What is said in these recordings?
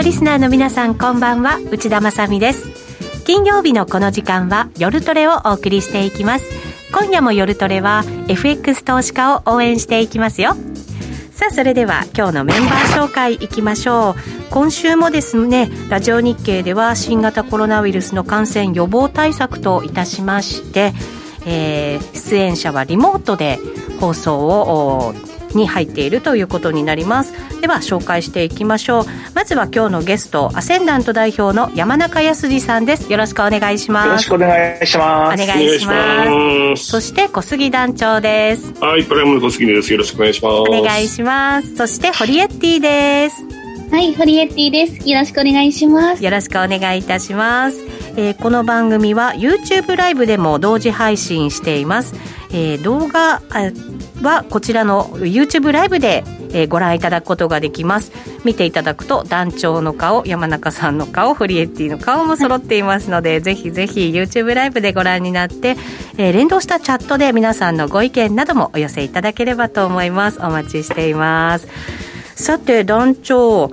のリスナーの皆さんこんばんは。内田まさです。金曜日のこの時間は夜トレをお送りしていきます。今夜も夜トレは FX 投資家を応援していきますよ。さあそれでは今日のメンバー紹介いきましょう。今週もですねラジオ日経では新型コロナウイルスの感染予防対策といたしまして、えー、出演者はリモートで放送をに入っているということになります。では紹介していきましょう。まずは今日のゲストアセンダント代表の山中康二さんです。よろしくお願いします。よろしくお願いします。お願いします。そして小杉団長です。はいプライムの小杉です。よろしくお願いします。お願いします。そしてホリエッティです。はい、ホリエッティです。よろしくお願いします。よろしくお願いいたします。えー、この番組は YouTube ライブでも同時配信しています。えー、動画はこちらの YouTube ライブで、えー、ご覧いただくことができます。見ていただくと団長の顔山中さんの顔フリエッティの顔も揃っていますのでぜひぜひ YouTube ライブでご覧になって、えー、連動したチャットで皆さんのご意見などもお寄せいただければと思います。お待ちしています。さて団長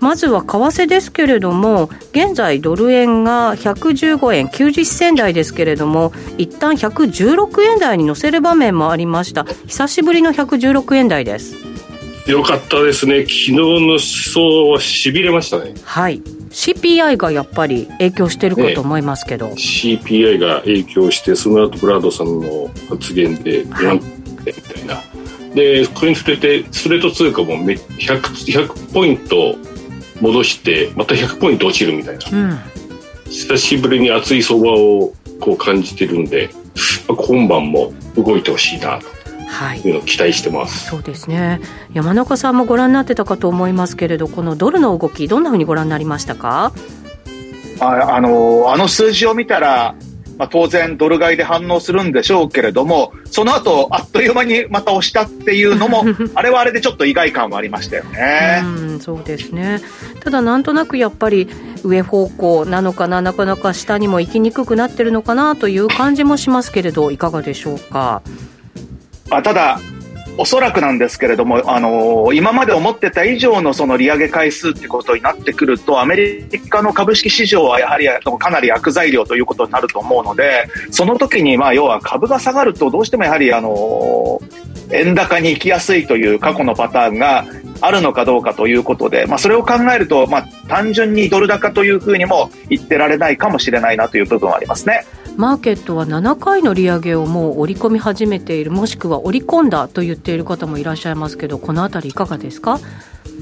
まずは為替ですけれども現在ドル円が115円90銭台ですけれども一旦116円台に乗せる場面もありました。久しぶりの116円台です。よかったですね。昨日の思想はしびれましたね。はい。CPI がやっぱり影響してるかと思いますけど、ね、CPI が影響してその後ブラードさんの発言で4みたいな、はい、でこれに触れてストレート通貨も 100, 100ポイント戻してまた100ポイント落ちるみたいな、うん、久しぶりに熱い相場をこう感じてるんで今晩も動いてほしいなというのを期待してます、はい、そうですね。山中さんもご覧になってたかと思いますけれどこのドルの動きどんなふうにご覧になりましたか？ああのあの数字を見たらまあ、当然ドル買いで反応するんでしょうけれどもその後あっという間にまた押したっていうのも あれはあれでちょっと意外感はありましたよね。うんそうですねただなんとなくやっぱり上方向なのかななかなか下にも行きにくくなってるのかなという感じもしますけれどいかがでしょうか？あただおそらくなんですけれども、あの、今まで思ってた以上のその利上げ回数ってことになってくると、アメリカの株式市場はやはりかなり悪材料ということになると思うので、その時にまあ要は株が下がると、どうしてもやはりあの、円高に行きやすいという過去のパターンがあるのかどうかということで、まあ、それを考えると、まあ、単純にドル高というふうにも言ってられないかもしれないなという部分はありますね。マーケットは7回の利上げをもう織り込み始めているもしくは織り込んだと言っている方もいらっしゃいますけどこのあたりいかがですか？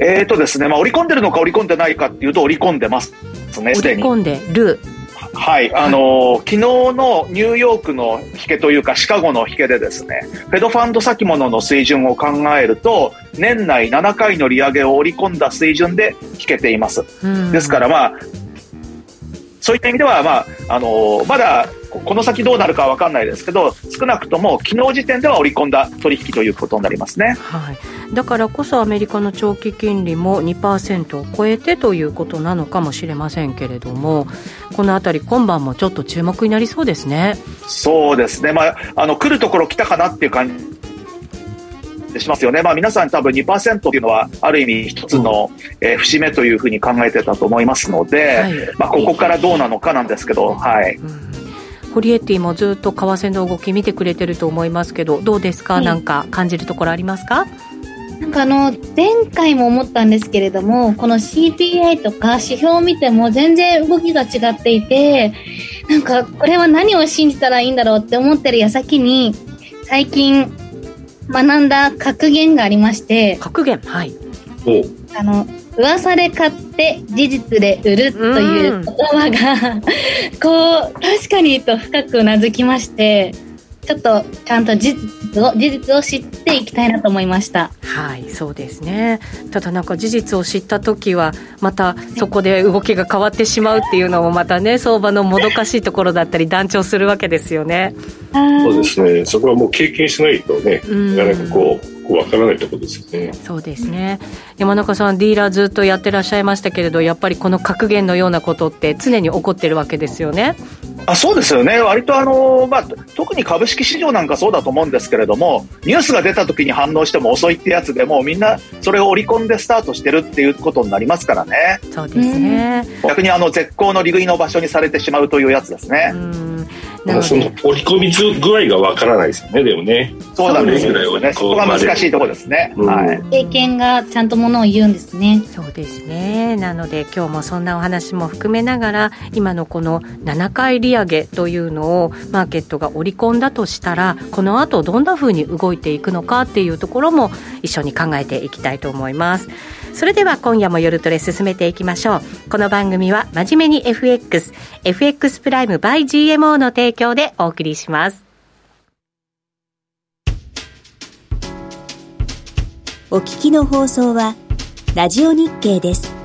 えーとですねまあ、織り込んでるのか織り込んでないかっていうと織り込んでますね織り込んでる。はい、あのーはい、昨日のニューヨークの引けというかシカゴの引けでですねフェドファンド先物の水準を考えると年内7回の利上げを織り込んだ水準で引けています。ですからまあそういった意味では、まああのー、まだこの先どうなるかは分かんないですけど少なくとも昨日時点では織り込んだ取引ということになりますね、はい、だからこそアメリカの長期金利も2%を超えてということなのかもしれませんけれどもこの辺り今晩もちょっと注目になりそうですね。そうですね、まあ、あの来るところ来たかなっていう感じしますよね。まあ皆さん多分2%っていうのはある意味一つの、えー、節目というふうに考えてたと思いますので、はい、まあここからどうなのかなんですけど、はい。うんホリエッティもずっと為替の動き見てくれてると思いますけどどうですか、はい、なんか感じるところありますか？なんかあの前回も思ったんですけれどもこの CPI とか指標を見ても全然動きが違っていてなんかこれは何を信じたらいいんだろうって思ってる矢先に最近学んだ格言がありまして格言？はい。あの噂で買って事実で売るという言葉が、こう確かにと深くうなずきましてちょっとちゃんと事実を事実を知っていきたいなと思いました。はいそうですね。ただなんか事実を知った時はまたそこで動きが変わってしまうっていうのもまたね相場のもどかしいところだったり断調するわけですよね。そうですね。そこはもう経験しないとねなかなかこうわからないところですよね。そうですね。山中さん、ディーラーずっとやってらっしゃいましたけれど、やっぱりこの格言のようなことって常に起こってるわけですよね。あそうですよね、割とあの、まあ、特に株式市場なんかそうだと思うんですけれども、ニュースが出た時に反応しても遅いってやつでも、みんなそれを織り込んでスタートしてるっていうことになりますからね、そうですね逆にあの絶好の利食いの場所にされてしまうというやつですね。うんまあその織り込み具合がわからないですよね、でもね。そうなんですよそれぐらいね。そこが難しいところですね。うんはい。経験がちゃんとものを言うんですね。そうですねなので今日もそんなお話も含めながら今のこの7回利上げというのをマーケットが織り込んだとしたらこの後どんな風に動いていくのかっていうところも一緒に考えていきたいと思いますそれでは今夜も夜トレ進めていきましょうこの番組は真面目に FXFX プライム by GMO の提供でお送りしますお聞きの放送はラジオ日経です。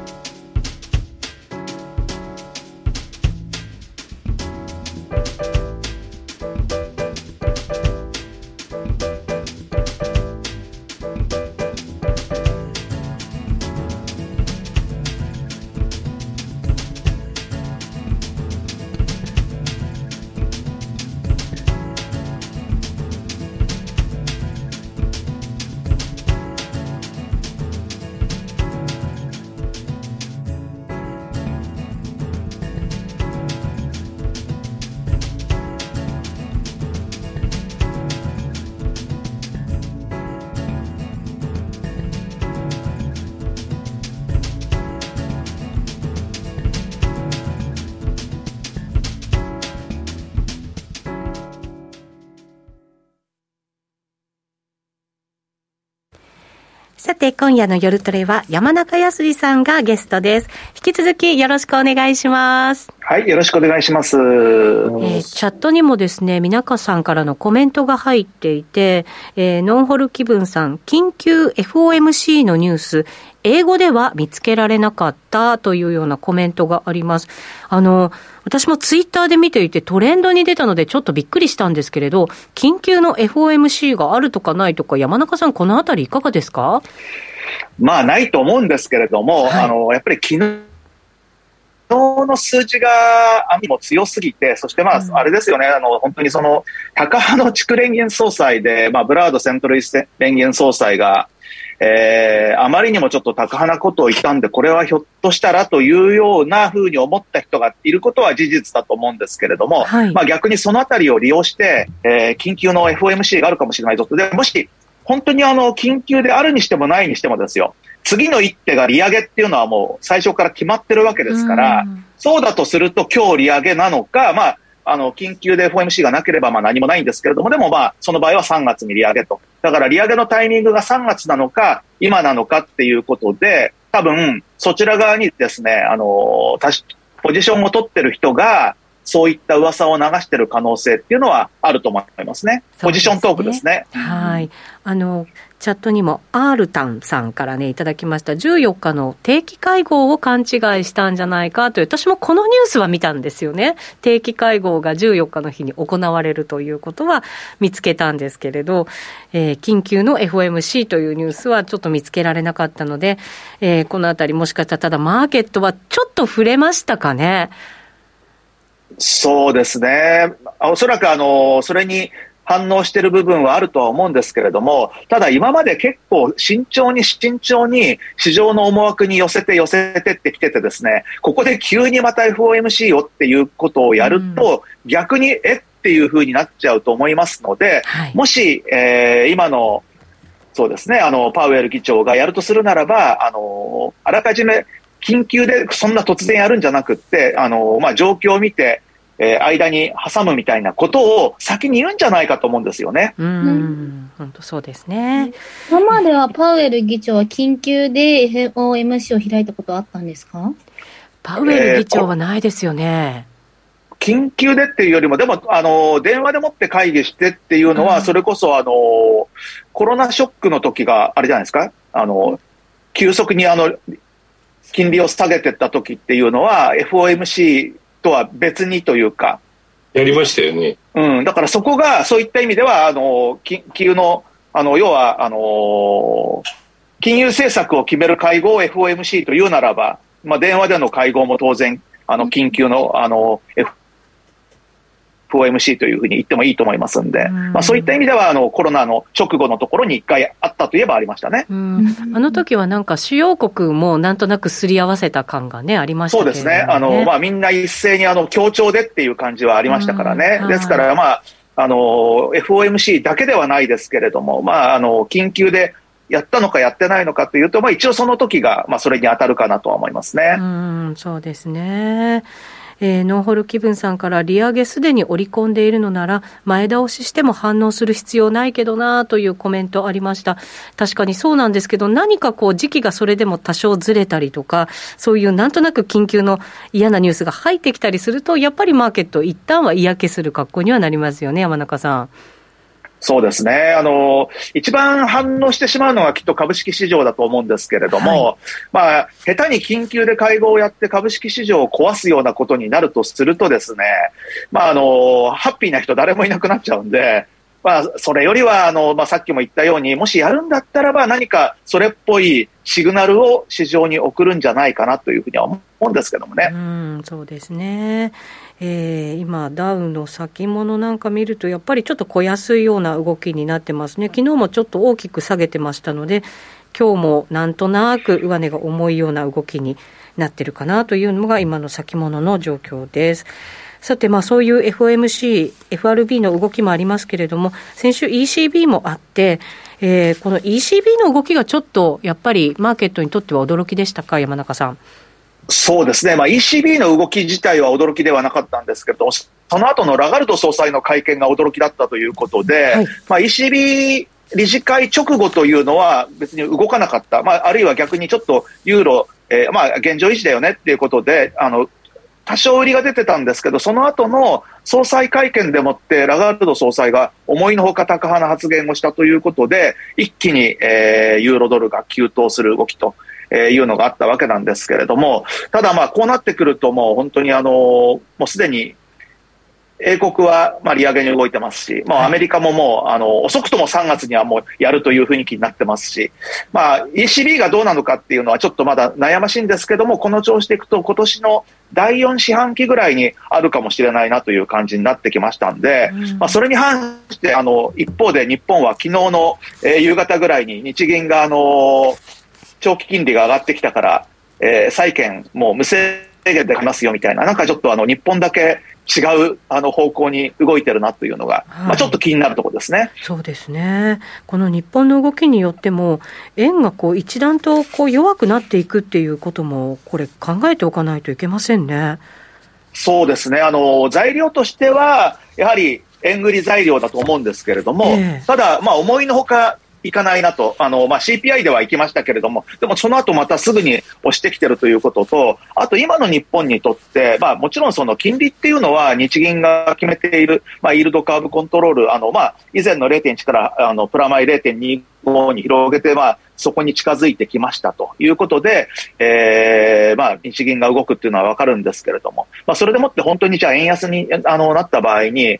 今夜の夜トレは山中康さんがゲストです引き続きよろしくお願いしますはい、よろしくお願いします。えーチャットにもですね、皆中さんからのコメントが入っていて、えーノンホル気分さん、緊急 FOMC のニュース、英語では見つけられなかったというようなコメントがあります。あの、私もツイッターで見ていてトレンドに出たのでちょっとびっくりしたんですけれど、緊急の FOMC があるとかないとか、山中さんこのあたりいかがですか？まあ、ないと思うんですけれども、はい。あの、やっぱり昨日、昨日の数字が網も強すぎて、そしてまあ、うん。あれですよね、あの、本当にその、高派の地区連銀総裁で、まあ、ブラードセントルイス連銀総裁が、えー、あまりにもちょっと高派なことを言ったんで、これはひょっとしたらというようなふうに思った人がいることは事実だと思うんですけれども、はい。まあ逆にそのあたりを利用して、えー緊急の FOMC があるかもしれないぞと。で、もし、本当にあの、緊急であるにしてもないにしてもですよ、次の一手が利上げっていうのはもう最初から決まってるわけですから、うん。そうだとすると今日利上げなのか、まあ、あの、緊急で FOMC がなければまあ何もないんですけれども、でもまあ、その場合は3月に利上げと。だから利上げのタイミングが3月なのか、今なのかっていうことで、多分、そちら側にですね、あの、たしポジションを取ってる人が、そういった噂を流してる可能性っていうのはあると思いますね。すねポジショントークですね。はい。あの、チャットにも、アールタンさんからね、いただきました。14日の定期会合を勘違いしたんじゃないかという、私もこのニュースは見たんですよね。定期会合が14日の日に行われるということは見つけたんですけれど、えー緊急の FOMC というニュースはちょっと見つけられなかったので、えーこのあたりもしかしたらただマーケットはちょっと触れましたかね？そうですね。おそらくあの、それに反応している部分はあるとは思うんですけれども、ただ今まで結構慎重に慎重に市場の思惑に寄せて寄せてってきててですね、ここで急にまた FOMC をっていうことをやると、逆にえっていう風になっちゃうと思いますので、はい。もし、えー今の、そうですね、あの、パウエル議長がやるとするならば、あの、あらかじめ緊急でそんな突然やるんじゃなくって、あの、まあ、状況を見て、えー間に挟むみたいなことを先に言うんじゃないかと思うんですよね。うーん、本当そうですね。今まではパウエル議長は緊急で FOMC を開いたことはあったんですか？パウエル議長はないですよね。緊急でっていうよりも、でも、あの、電話でもって会議してっていうのは、うんそれこそ、あの、コロナショックの時が、あれじゃないですか、あの、急速にあの、金利を下げてった時っていうのは、FOMC とは別にというか、やりましたよね。うん、だからそこが、そういった意味では、あの、緊急の、あの、要は、あの、金融政策を決める会合を FOMC というならば、まあ、電話での会合も当然、あの、緊急の、あの、FOMC というふうに言ってもいいと思いますんで、んまあ、そういった意味ではあのコロナの直後のところに一回あったといえばありましたね。あの時はなんか主要国もなんとなくすり合わせた感がね、ありました、ね、そうですね。あの、まあみんな一斉にあの協調でっていう感じはありましたからね。ですからまあ、あの、FOMC だけではないですけれども、まあ、あの、緊急でやったのかやってないのかというと、まあ、一応その時が、まあ、それに当たるかなとは思いますね。うん、そうですね。えー、ノーホル気分さんから利上げすでに織り込んでいるのなら前倒ししても反応する必要ないけどなというコメントありました確かにそうなんですけど何かこう時期がそれでも多少ずれたりとかそういうなんとなく緊急の嫌なニュースが入ってきたりするとやっぱりマーケット一旦は嫌気する格好にはなりますよね山中さん。そうですね。あの、一番反応してしまうのがきっと株式市場だと思うんですけれども、はい、まあ、下手に緊急で会合をやって株式市場を壊すようなことになるとするとですね、まあ、あの、ハッピーな人誰もいなくなっちゃうんで、まあ、それよりは、あの、まあ、さっきも言ったように、もしやるんだったらば何かそれっぽいシグナルを市場に送るんじゃないかなというふうには思うんですけどもね。うん、そうですね。えー、今、ダウンの先物なんか見ると、やっぱりちょっと小安いような動きになってますね、昨日もちょっと大きく下げてましたので、今日もなんとなく上値が重いような動きになってるかなというのが今の先物の状況です。さて、まあそういう FOMC、FRB の動きもありますけれども、先週 ECB もあって、えー、この ECB の動きがちょっとやっぱりマーケットにとっては驚きでしたか、山中さん。そうですね、まあ、ECB の動き自体は驚きではなかったんですけど、その後のラガルド総裁の会見が驚きだったということで、はい、まあ、ECB 理事会直後というのは別に動かなかった、まあ、あるいは逆にちょっとユーロ、えー、まあ、現状維持だよねっていうことで、あの多少売りが出てたんですけど、その後の総裁会見でもって、ラガールド総裁が思いのほか高派な発言をしたということで、一気に、えー、ユーロドルが急騰する動きとえいうのがあったわけなんですけれども、ただまあこうなってくるともう本当にあの、もうすでに英国はまあ利上げに動いてますし、もうアメリカももうあの遅くとも3月にはもうやるという雰囲気になってますし、まあ、ECB がどうなのかっていうのはちょっとまだ悩ましいんですけども、この調子でいくと今年の第4四半期ぐらいにあるかもしれないなという感じになってきましたんで、まあ、それに反してあの一方で日本は昨日の、えー、夕方ぐらいに日銀があのー長期金利が上がってきたから、えー、債券もう無制限できますよみたいな、なんかちょっとあの日本だけ違うあの方向に動いてるなというのが、はい、まあ、ちょっと気になるところですね。そうですね、この日本の動きによっても、円がこう一段とこう弱くなっていくっていうことも、これ、考えておかないといけませんね。そうですね。あの材料としては、やはり円売り材料だと思うんですけれども、えー、ただ、まあ、思いのほか、いかないなと、あのまあ、CPI では行きましたけれども、でもその後またすぐに押してきてるということと、あと今の日本にとって、まあ、もちろんその金利っていうのは日銀が決めている、まあ、イールドカーブコントロール、あのまあ、以前の0.1からあのプラマイ0.25に広げて、まあ、そこに近づいてきましたということで、えーまあ、日銀が動くっていうのは分かるんですけれども、まあ、それでもって本当にじゃあ円安にあのなった場合に、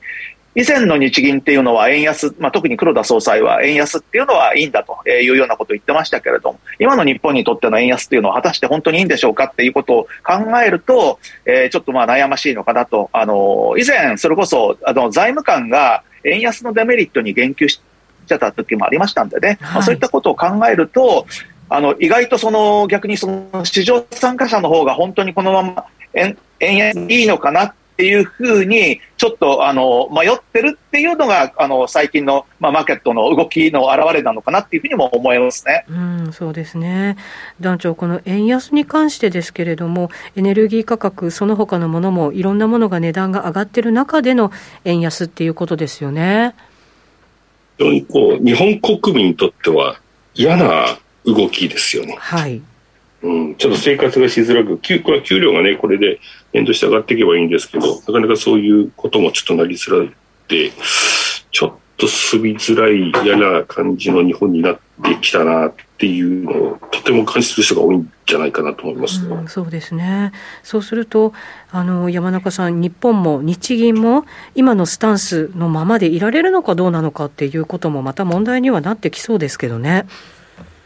以前の日銀っていうのは円安、まあ、特に黒田総裁は円安っていうのはいいんだというようなことを言ってましたけれども、今の日本にとっての円安っていうのは果たして本当にいいんでしょうかっていうことを考えると、えー、ちょっとまあ悩ましいのかなと。あの、以前、それこそ、あの、財務官が円安のデメリットに言及してた時もありましたんでね、はい、まあ、そういったことを考えると、あの、意外とその逆にその市場参加者の方が本当にこのまま円円安いいのかなっていうふうに、ちょっとあの迷ってるっていうのが、あの最近の、まあ、マーケットの動きの表れなのかなっていうふうにも思いますね。うん、そうですね。団長、この円安に関してですけれども、エネルギー価格、その他のものも、いろんなものが値段が上がってる中での円安っていうことですよね。非常にこう、日本国民にとっては嫌な動きですよね。はい。うん、ちょっと生活がしづらく、給これは給料がね、これで円として上がっていけばいいんですけど、なかなかそういうこともちょっとなりづらいで、ちょっと住みづらい嫌な感じの日本になってきたなっていうのをとても感じる人が多いんじゃないかなと思います、うん、そうですね。そうすると、あの、山中さん、日本も日銀も今のスタンスのままでいられるのかどうなのかっていうこともまた問題にはなってきそうですけどね。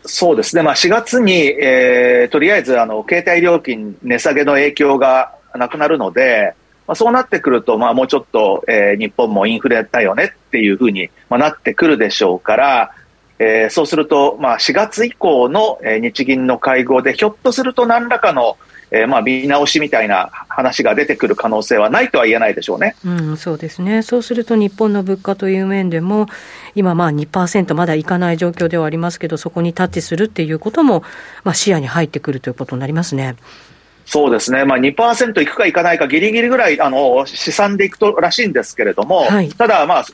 そうですね、まあ、4月に、えー、とりあえずあの携帯料金値下げの影響がなくなるので、まあ、そうなってくると、まあ、もうちょっと、えー、日本もインフレだよねっていうふうに、まあ、なってくるでしょうから、えー、そうすると、まあ、4月以降の、えー、日銀の会合でひょっとすると何らかの、えー、まあ見直しみたいな話が出てくる可能性はないとは言えないでしょうね。うん、そうですね。そうすると日本の物価という面でも、今まあ2%まだいかない状況ではありますけど、そこにタッチするっていうことも、まあ視野に入ってくるということになりますね。そうですね、まあ、2%いくかいかないか、ぎりぎりぐらいあの試算でいくとらしいんですけれども、はい、ただ、まあ、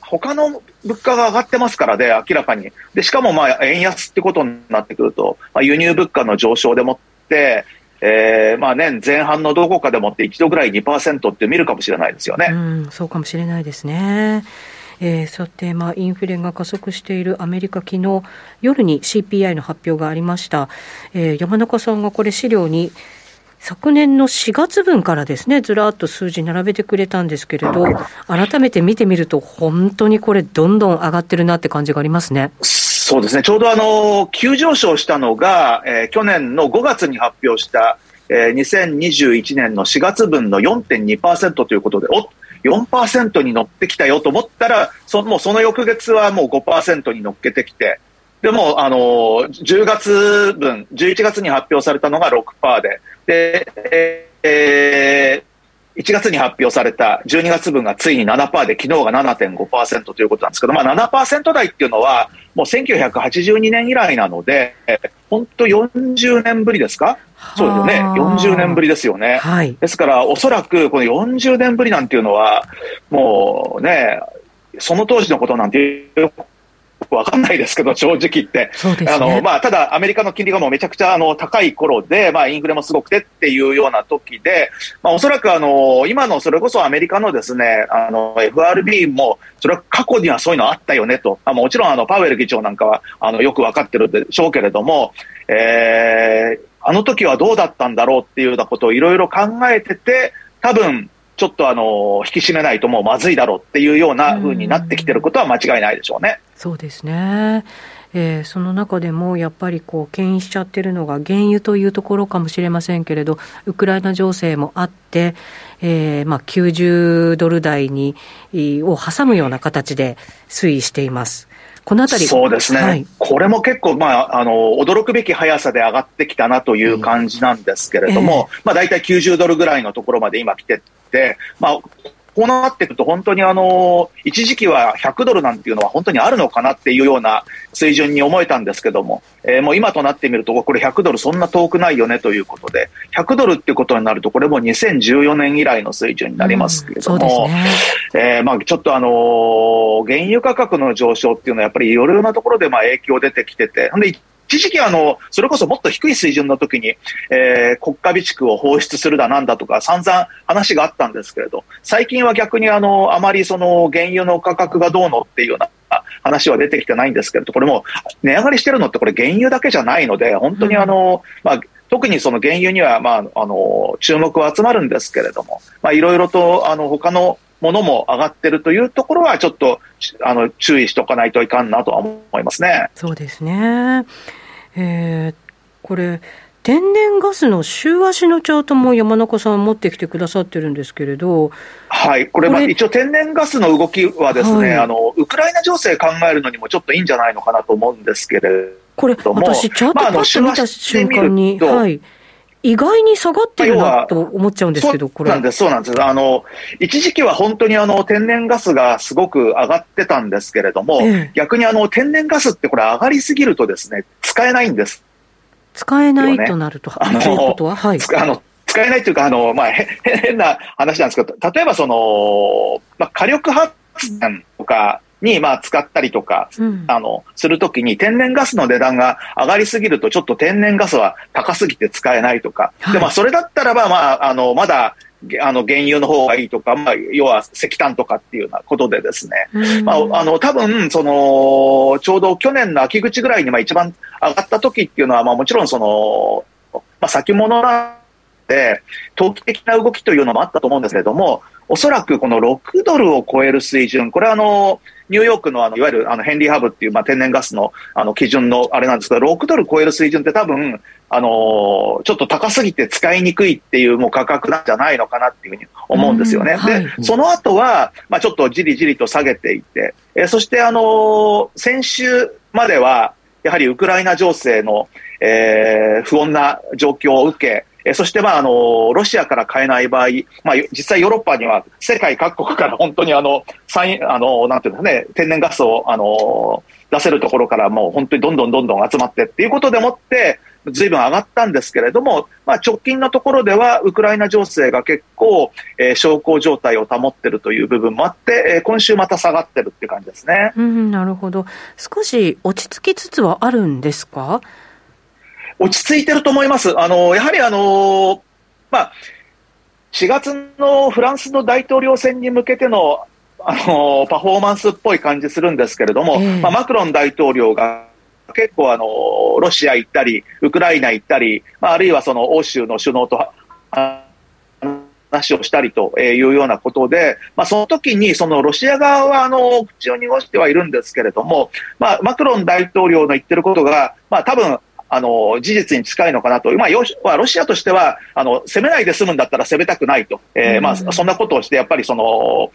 他の物価が上がってますからね、明らかに。でしかもまあ円安ってことになってくると、まあ、輸入物価の上昇でもって、えー、まあ年前半のどこかでもって一度ぐらい2%って見るかもしれないですよね。うん、そうかもしれないですね。えー、さて、まあ、インフレが加速しているアメリカ、昨日夜に CPI の発表がありました、えー、山中さんがこれ、資料に昨年の4月分からですね、ずらっと数字並べてくれたんですけれど、改めて見てみると、本当にこれ、どんどん上がってるなって感じがありますね。そうですね、ちょうどあの急上昇したのが、えー、去年の5月に発表した、えー、2021年の4月分の4.2%ということで、おっ4%に乗ってきたよと思ったら、そもうその翌月はもう5%に乗っけてきて、でも、あの10月分、11月に発表されたのが6%で、で、えー、1月に発表された12月分がついに7%で、昨日が7.5%ということなんですけど、まあ、7%台っていうのは、もう1982年以来なので、本当40年ぶりですか？そうですよね。40年ぶりですよね。はい、ですから、おそらくこの40年ぶりなんていうのは、もうね、その当時のことなんてわかんないですけど、正直言って。ね、あの、まあ、ただ、アメリカの金利がもうめちゃくちゃ、あの、高い頃で、まあ、インフレもすごくてっていうような時で、まあ、おそらく、あの、今の、それこそアメリカのですね、あの、FRB も、それは過去にはそういうのあったよねと。あもちろん、あの、パウエル議長なんかは、あの、よくわかってるでしょうけれども、えー、あの時はどうだったんだろうっていうようなことをいろいろ考えてて、多分、ちょっとあの引き締めないともうまずいだろうっていうようなふうになってきてることは間違いないでしょうね。うそうですね。えー、その中でもやっぱりこう牽引しちゃってるのが原油というところかもしれませんけれど、ウクライナ情勢もあって、えー、まあ90ドル台にを挟むような形で推移しています。このあたりそうですね、はい、これも結構、まあ、あの驚くべき速さで上がってきたなという感じなんですけれども、うんえー、まあ、大体90ドルぐらいのところまで今来て、まあ、こうなっていくと本当にあの、一時期は100ドルなんていうのは本当にあるのかなっていうような水準に思えたんですけども、えー、もう今となってみると、これ100ドルそんな遠くないよねということで、100ドルってことになると、これも2014年以来の水準になりますけれども、うん、ね、えー、まあちょっとあのー、原油価格の上昇っていうのはやっぱりいろいろなところでまあ影響出てきてて、で一時期あの、それこそもっと低い水準の時に、えー、国家備蓄を放出するだなんだとか散々話があったんですけれど、最近は逆にあの、あまりその原油の価格がどうのっていうような話は出てきてないんですけれど、これも値上がりしてるのってこれ原油だけじゃないので、本当にあの、うん、まあ、特にその原油には、まあ、あの、注目は集まるんですけれども、まあ、いろいろと、あの、他のものも上がってるというところは、ちょっと、あの、注意しておかないといかんなとは思いますね。そうですね。えー、これ、天然ガスの週足のチャートも山中さん持ってきてくださってるんですけれど。はい。これ、まあ、一応天然ガスの動きはですね、はい、あの、ウクライナ情勢考えるのにもちょっといいんじゃないのかなと思うんですけれども。これ、私、チャートパッと見た瞬間に、まあ、はい。意外に下がってるなと思っちゃうんですけど、これ。そうなんです、そうなんです。あの、一時期は本当にあの、天然ガスがすごく上がってたんですけれども、ええ、逆にあの、天然ガスってこれ上がりすぎるとですね、使えないんです。使えないとなると、あの、ということは、はい。あの使えないというか、あの、まあ、変な話なんですけど、例えばその、まあ、火力発電とか、に、まあ、使ったりとか、うん、あの、するときに天然ガスの値段が上がりすぎると、ちょっと天然ガスは高すぎて使えないとか、はい、で、まあ、それだったらば、まあ、あの、まだ、あの、原油の方がいいとか、まあ、要は石炭とかっていうようなことでですね、うん、まあ、あの、多分、その、ちょうど去年の秋口ぐらいに、まあ、一番上がった時っていうのは、まあ、もちろんその、まあ、先物なんで、投機的な動きというのもあったと思うんですけれども、おそらくこの6ドルを超える水準、これはあの、ニューヨークのあのいわゆるあのヘンリーハブっていう、まあ、天然ガスのあの基準のあれなんですけど、6ドル超える水準って多分、あのちょっと高すぎて使いにくいっていうもう価格なんじゃないのかなっていうふうに思うんですよね。はい、で、その後は、まあ、ちょっとじりじりと下げていて、えー、そしてあの先週までは、やはりウクライナ情勢の、えー、不穏な状況を受け、えそして、まあ、あの、ロシアから買えない場合、まあ、実際ヨーロッパには世界各国から本当にあの、あの、なんていうんですかね、天然ガスを、あの、出せるところからもう本当にどんどんどんどん集まってっていうことでもって、ずいぶん上がったんですけれども、まあ、直近のところでは、ウクライナ情勢が結構、えー、小康状態を保っているという部分もあって、えー、今週また下がってるって感じですね。うん、なるほど。少し落ち着きつつはあるんですか？落ち着いてると思います。あの、やはりあの、まあ、4月のフランスの大統領選に向けての、あの、パフォーマンスっぽい感じするんですけれども、えー、まあ、マクロン大統領が結構あの、ロシア行ったり、ウクライナ行ったり、まあ、あるいはその欧州の首脳と話をしたりというようなことで、まあ、その時にそのロシア側はあの口を濁してはいるんですけれども、まあ、マクロン大統領の言ってることが、まあ、多分あの、事実に近いのかなと。まあ、ロシアとしては、あの、攻めないで済むんだったら攻めたくないと。えー、まあ、そんなことをして、やっぱりその、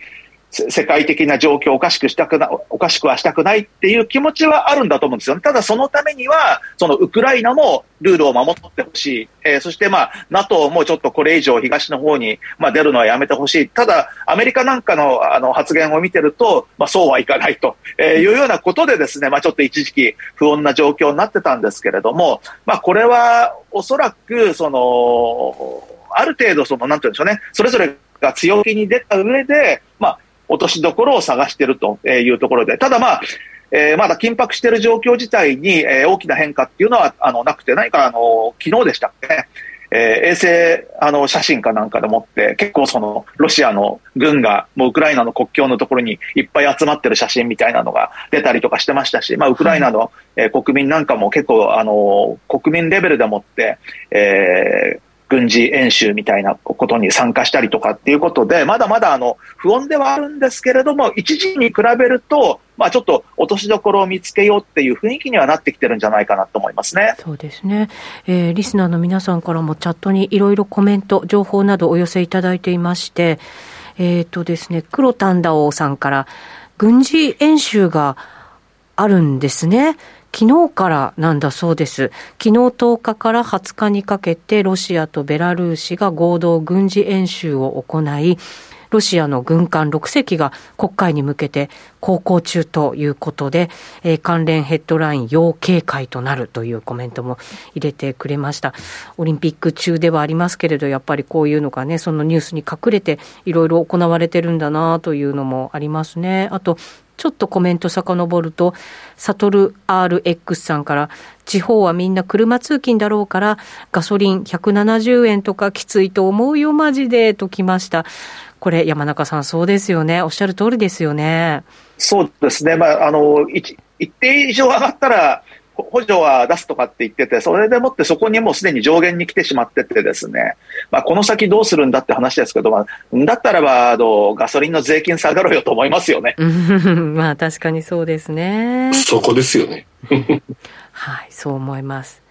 世界的な状況をおかしくしたくな、おかしくはしたくないっていう気持ちはあるんだと思うんですよ、ただそのためには、そのウクライナもルールを守ってほしい。えー、そしてまあ、NATO もちょっとこれ以上東の方に、まあ、出るのはやめてほしい。ただ、アメリカなんかのあの発言を見てると、まあ、そうはいかないと、えー、いうようなことでですね、まあ、ちょっと一時期不穏な状況になってたんですけれども、まあ、これはおそらく、その、ある程度、その、なんていうんでしょうね、それぞれが強気に出た上で、落としどころを探しているというところで、ただまあ、えー、まだ緊迫している状況自体に、えー、大きな変化っていうのはあのなくて、何かあの昨日でしたっけ、えー、衛星あの写真かなんかでもって、結構そのロシアの軍がもうウクライナの国境のところにいっぱい集まってる写真みたいなのが出たりとかしてましたし、まあ、ウクライナの、はい、えー、国民なんかも結構あの国民レベルでもって、えー、軍事演習みたいなことに参加したりとかっていうことで、まだまだあの不穏ではあるんですけれども、一時に比べると、まあ、ちょっと落としどころを見つけようっていう雰囲気にはなってきてるんじゃないかなと思いますね。そうですね。えー、リスナーの皆さんからもチャットにいろいろコメント、情報などお寄せいただいていまして、えっ、ー、とですね、黒丹ダオさんから、軍事演習があるんですね。昨日からなんだそうです。昨日10日から20日にかけてロシアとベラルーシが合同軍事演習を行い、ロシアの軍艦6隻が国会に向けて航行中ということで、えー、関連ヘッドライン要警戒となるというコメントも入れてくれました。オリンピック中ではありますけれど、やっぱりこういうのがね、そのニュースに隠れていろいろ行われてるんだなというのもありますね。あと、ちょっとコメント遡ると、サトル RX さんから、地方はみんな車通勤だろうから、ガソリン170円とかきついと思うよ、マジで、ときました。これ、山中さん、そうですよね。おっしゃる通りですよね。そうですね。まあ、あの、一定以上上がったら、補助は出すとかって言ってて、それでもってそこにもうすでに上限に来てしまっててですね、まあ、この先どうするんだって話ですけど、まあ、だったらばあのガソリンの税金下がろうよと思いますよね。まあ確かにそうですね。そこですよね。はい、そう思います。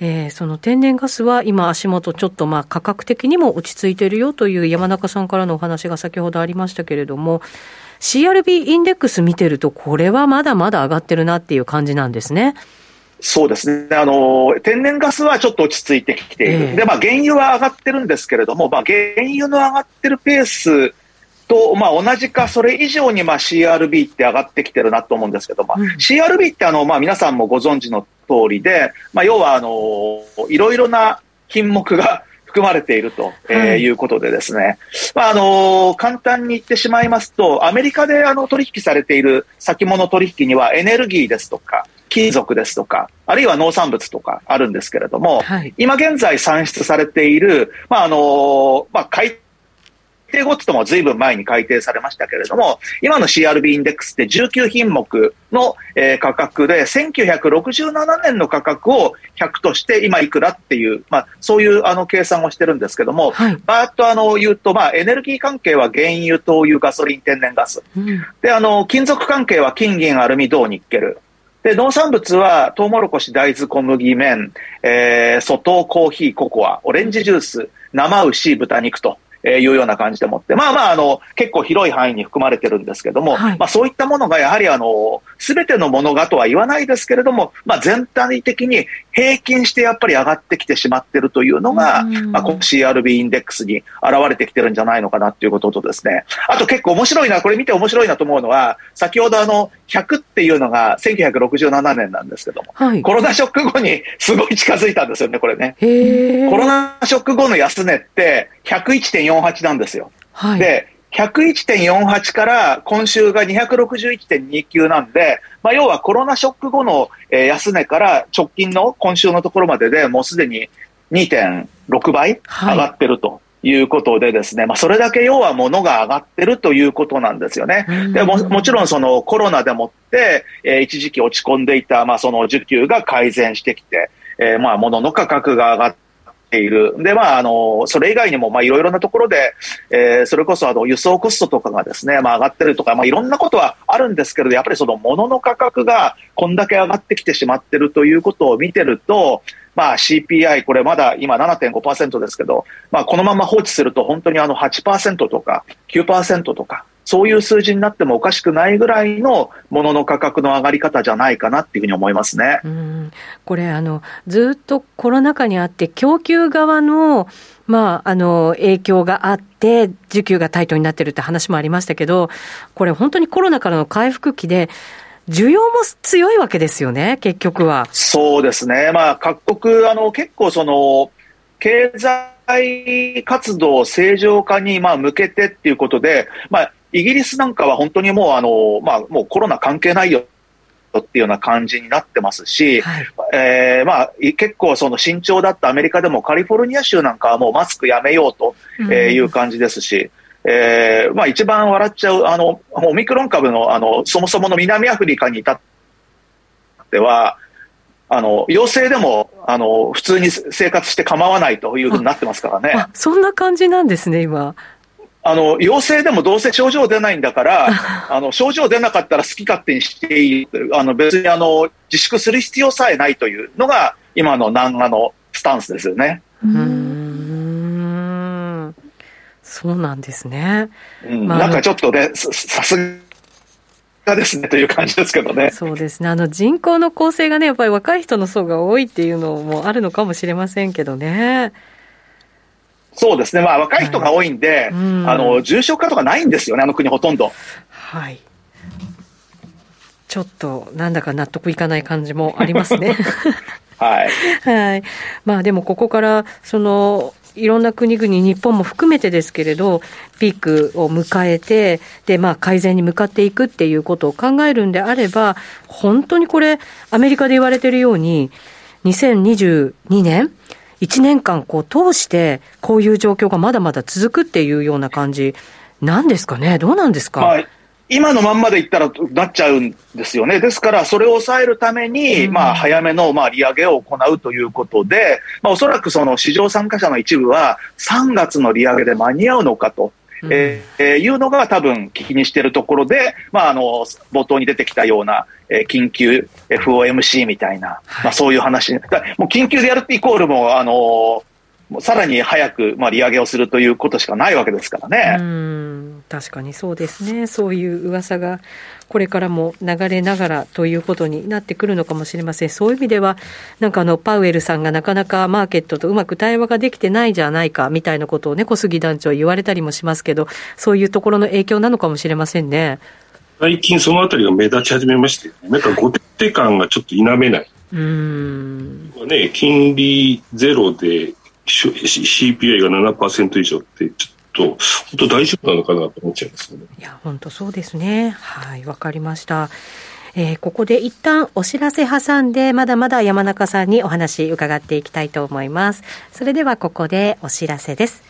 えー、その天然ガスは今足元ちょっとまあ価格的にも落ち着いているよという山中さんからのお話が先ほどありましたけれども、CRB インデックス見てるとこれはまだまだ上がってるなっていう感じなんですね。そうですね。あの、天然ガスはちょっと落ち着いてきている。えー、で、まあ、原油は上がってるんですけれども、まあ、原油の上がってるペースと、まあ、同じか、それ以上に、まあ、CRB って上がってきてるなと思うんですけど、まあ、うん、CRB って、あの、まあ、皆さんもご存知の通りで、まあ、要は、あの、いろいろな品目が 含まれていると、えー、いうことでですね、まあ、あの、簡単に言ってしまいますと、アメリカであの取引されている先物取引にはエネルギーですとか、金属ですとか、あるいは農産物とかあるんですけれども、はい、今現在算出されている、まあ、あの、まあ、買い定後ってもずいぶん前に改定されましたけれども、今の CRB インデックスって19品目の、えー、価格で、1967年の価格を100として今いくらっていう、まあ、そういうあの計算をしてるんですけども、はい、バーッとあの言うと、まあ、エネルギー関係は原油、灯油、ガソリン、天然ガス。うん、で、あの、金属関係は金、銀、アルミ、銅、ニッケル。で、農産物は、トウモロコシ、大豆、小麦、麺、えー、粗糖、コーヒー、ココア、オレンジジュース、生牛、豚肉と。えいうような感じでもって、まあまあ、あの、結構広い範囲に含まれてるんですけども、はい、まあそういったものがやはりあの、すべてのものがとは言わないですけれども、まあ全体的に平均してやっぱり上がってきてしまってるというのが、まあ、この CRB インデックスに現れてきてるんじゃないのかなっていうこととですね、あと結構面白いな、これ見て面白いなと思うのは、先ほどあの、100っていうのが1967年なんですけども、はい、コロナショック後にすごい近づいたんですよね、これね。コロナショック後の安値って101.48なんですよ。はい、で、101.48から今週が261.29なんで、まあ、要はコロナショック後の安値から直近の今週のところまででもうすでに2.6倍上がってると。いうことでですね、まあ、それだけ要は物が上がってるということなんですよね。でも、もちろんそのコロナでもって、えー、一時期落ち込んでいた、まあ、その需給が改善してきて、えー、まあ、物の価格が上がっている。で、まあ、あの、それ以外にも、まあ、いろいろなところで、えー、それこそ、あの、輸送コストとかがですね、まあ、上がってるとか、まあ、いろんなことはあるんですけれど、やっぱりその物の価格がこんだけ上がってきてしまってるということを見てると、まあ CPI、これまだ今7.5%ですけど、まあこのまま放置すると本当にあの8%とか9%とか、そういう数字になってもおかしくないぐらいのものの価格の上がり方じゃないかなっていうふうに思いますね。うんこれあの、ずっとコロナ禍にあって、供給側のまあ、あの、影響があって、需給がタイトになってるって話もありましたけど、これ本当にコロナからの回復期で、需要も強いわけですよね、結局は。そうですね。まあ、各国、あの、結構その、経済活動正常化に、まあ、向けてっていうことで、まあ、イギリスなんかは本当にもう、あの、まあ、もうコロナ関係ないよっていうような感じになってますし、はい、えー、まあ、結構その慎重だったアメリカでもカリフォルニア州なんかはもうマスクやめようという感じですし、うん、えー、まあ一番笑っちゃう、あの、オミクロン株の、あの、そもそもの南アフリカに至っては、あの、陽性でも、あの、普通に生活して構わないというふうになってますからね。そんな感じなんですね、今。あの、陽性でもどうせ症状出ないんだから、あの、症状出なかったら好き勝手にしていい。あの、別にあの、自粛する必要さえないというのが、今の南アのスタンスですよね。うん。そうなんですね。うん、まあ、なんかちょっとね、さすがですねという感じですけどね。そうですね。あの人口の構成がね、やっぱり若い人の層が多いっていうのもあるのかもしれませんけどね。そうですね、まあ、若い人が多いんで、はい、ん。あの重症化とかないんですよね、あの国、ほとんど。はい、ちょっとなんだか納得いかない感じもありますね。はい、はい。まあ、でもここからそのいろんな国々、日本も含めてですけれど、ピークを迎えて、で、まあ、改善に向かっていくっていうことを考えるんであれば、本当にこれ、アメリカで言われているように、2022年、1年間こう通してこういう状況がまだまだ続くっていうような感じなんですかね？どうなんですか、まあ今のまんまでいったらなっちゃうんですよね。ですから、それを抑えるために、まあ、早めの、まあ、利上げを行うということで、まあ、おそらくその市場参加者の一部は、3月の利上げで間に合うのかと。えー、いうのが多分気にしているところで、まあ、あの、冒頭に出てきたような、えー、緊急 FOMC みたいな、まあ、そういう話。もう緊急でやるイコールも、あのさらに早く、まあ、利上げをするということしかないわけですからね。うん確かにそうですね。そういう噂がこれからも流れながらということになってくるのかもしれません。そういう意味では、なんかあの、パウエルさんがなかなかマーケットとうまく対話ができてないじゃないか、みたいなことをね、小杉団長言われたりもしますけど、そういうところの影響なのかもしれませんね。最近そのあたりが目立ち始めまして、なんか後手感がちょっと否めない。うんね、金利ゼロで CPI が7%以上って、ちょっと、本当大丈夫なのかなと思っちゃいますね。いや、本当そうですね。はい、わかりました。えー、ここで一旦お知らせ挟んで、まだまだ山中さんにお話伺っていきたいと思います。それではここでお知らせです。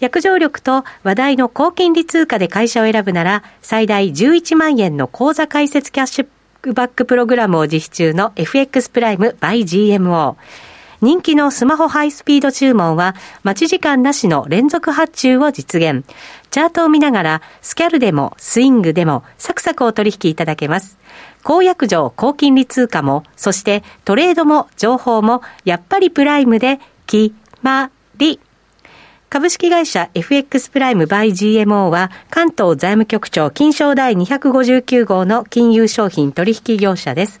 約定力と話題の高金利通貨で会社を選ぶなら、最大11万円の口座開設キャッシュバックプログラムを実施中の FX プライム by GMO。人気のスマホハイスピード注文は、待ち時間なしの連続発注を実現。チャートを見ながら、スキャルでも、スイングでも、サクサクお取引いただけます。公約上、高金利通貨も、そしてトレードも、情報も、やっぱりプライムで、決まり。株式会社 FX プライムバイ GMO は関東財務局長金賞第259号の金融商品取引業者です。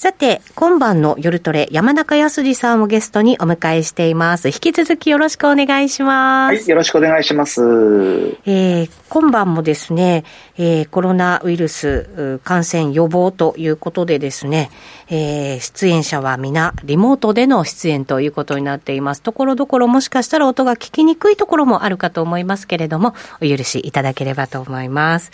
さて、今晩の夜トレ、山中康さんをゲストにお迎えしています。引き続きよろしくお願いします。はい、よろしくお願いします。えー、今晩もですね、えー、コロナウイルス感染予防ということでですね、えー、出演者は皆リモートでの出演ということになっています。ところどころもしかしたら音が聞きにくいところもあるかと思いますけれども、お許しいただければと思います。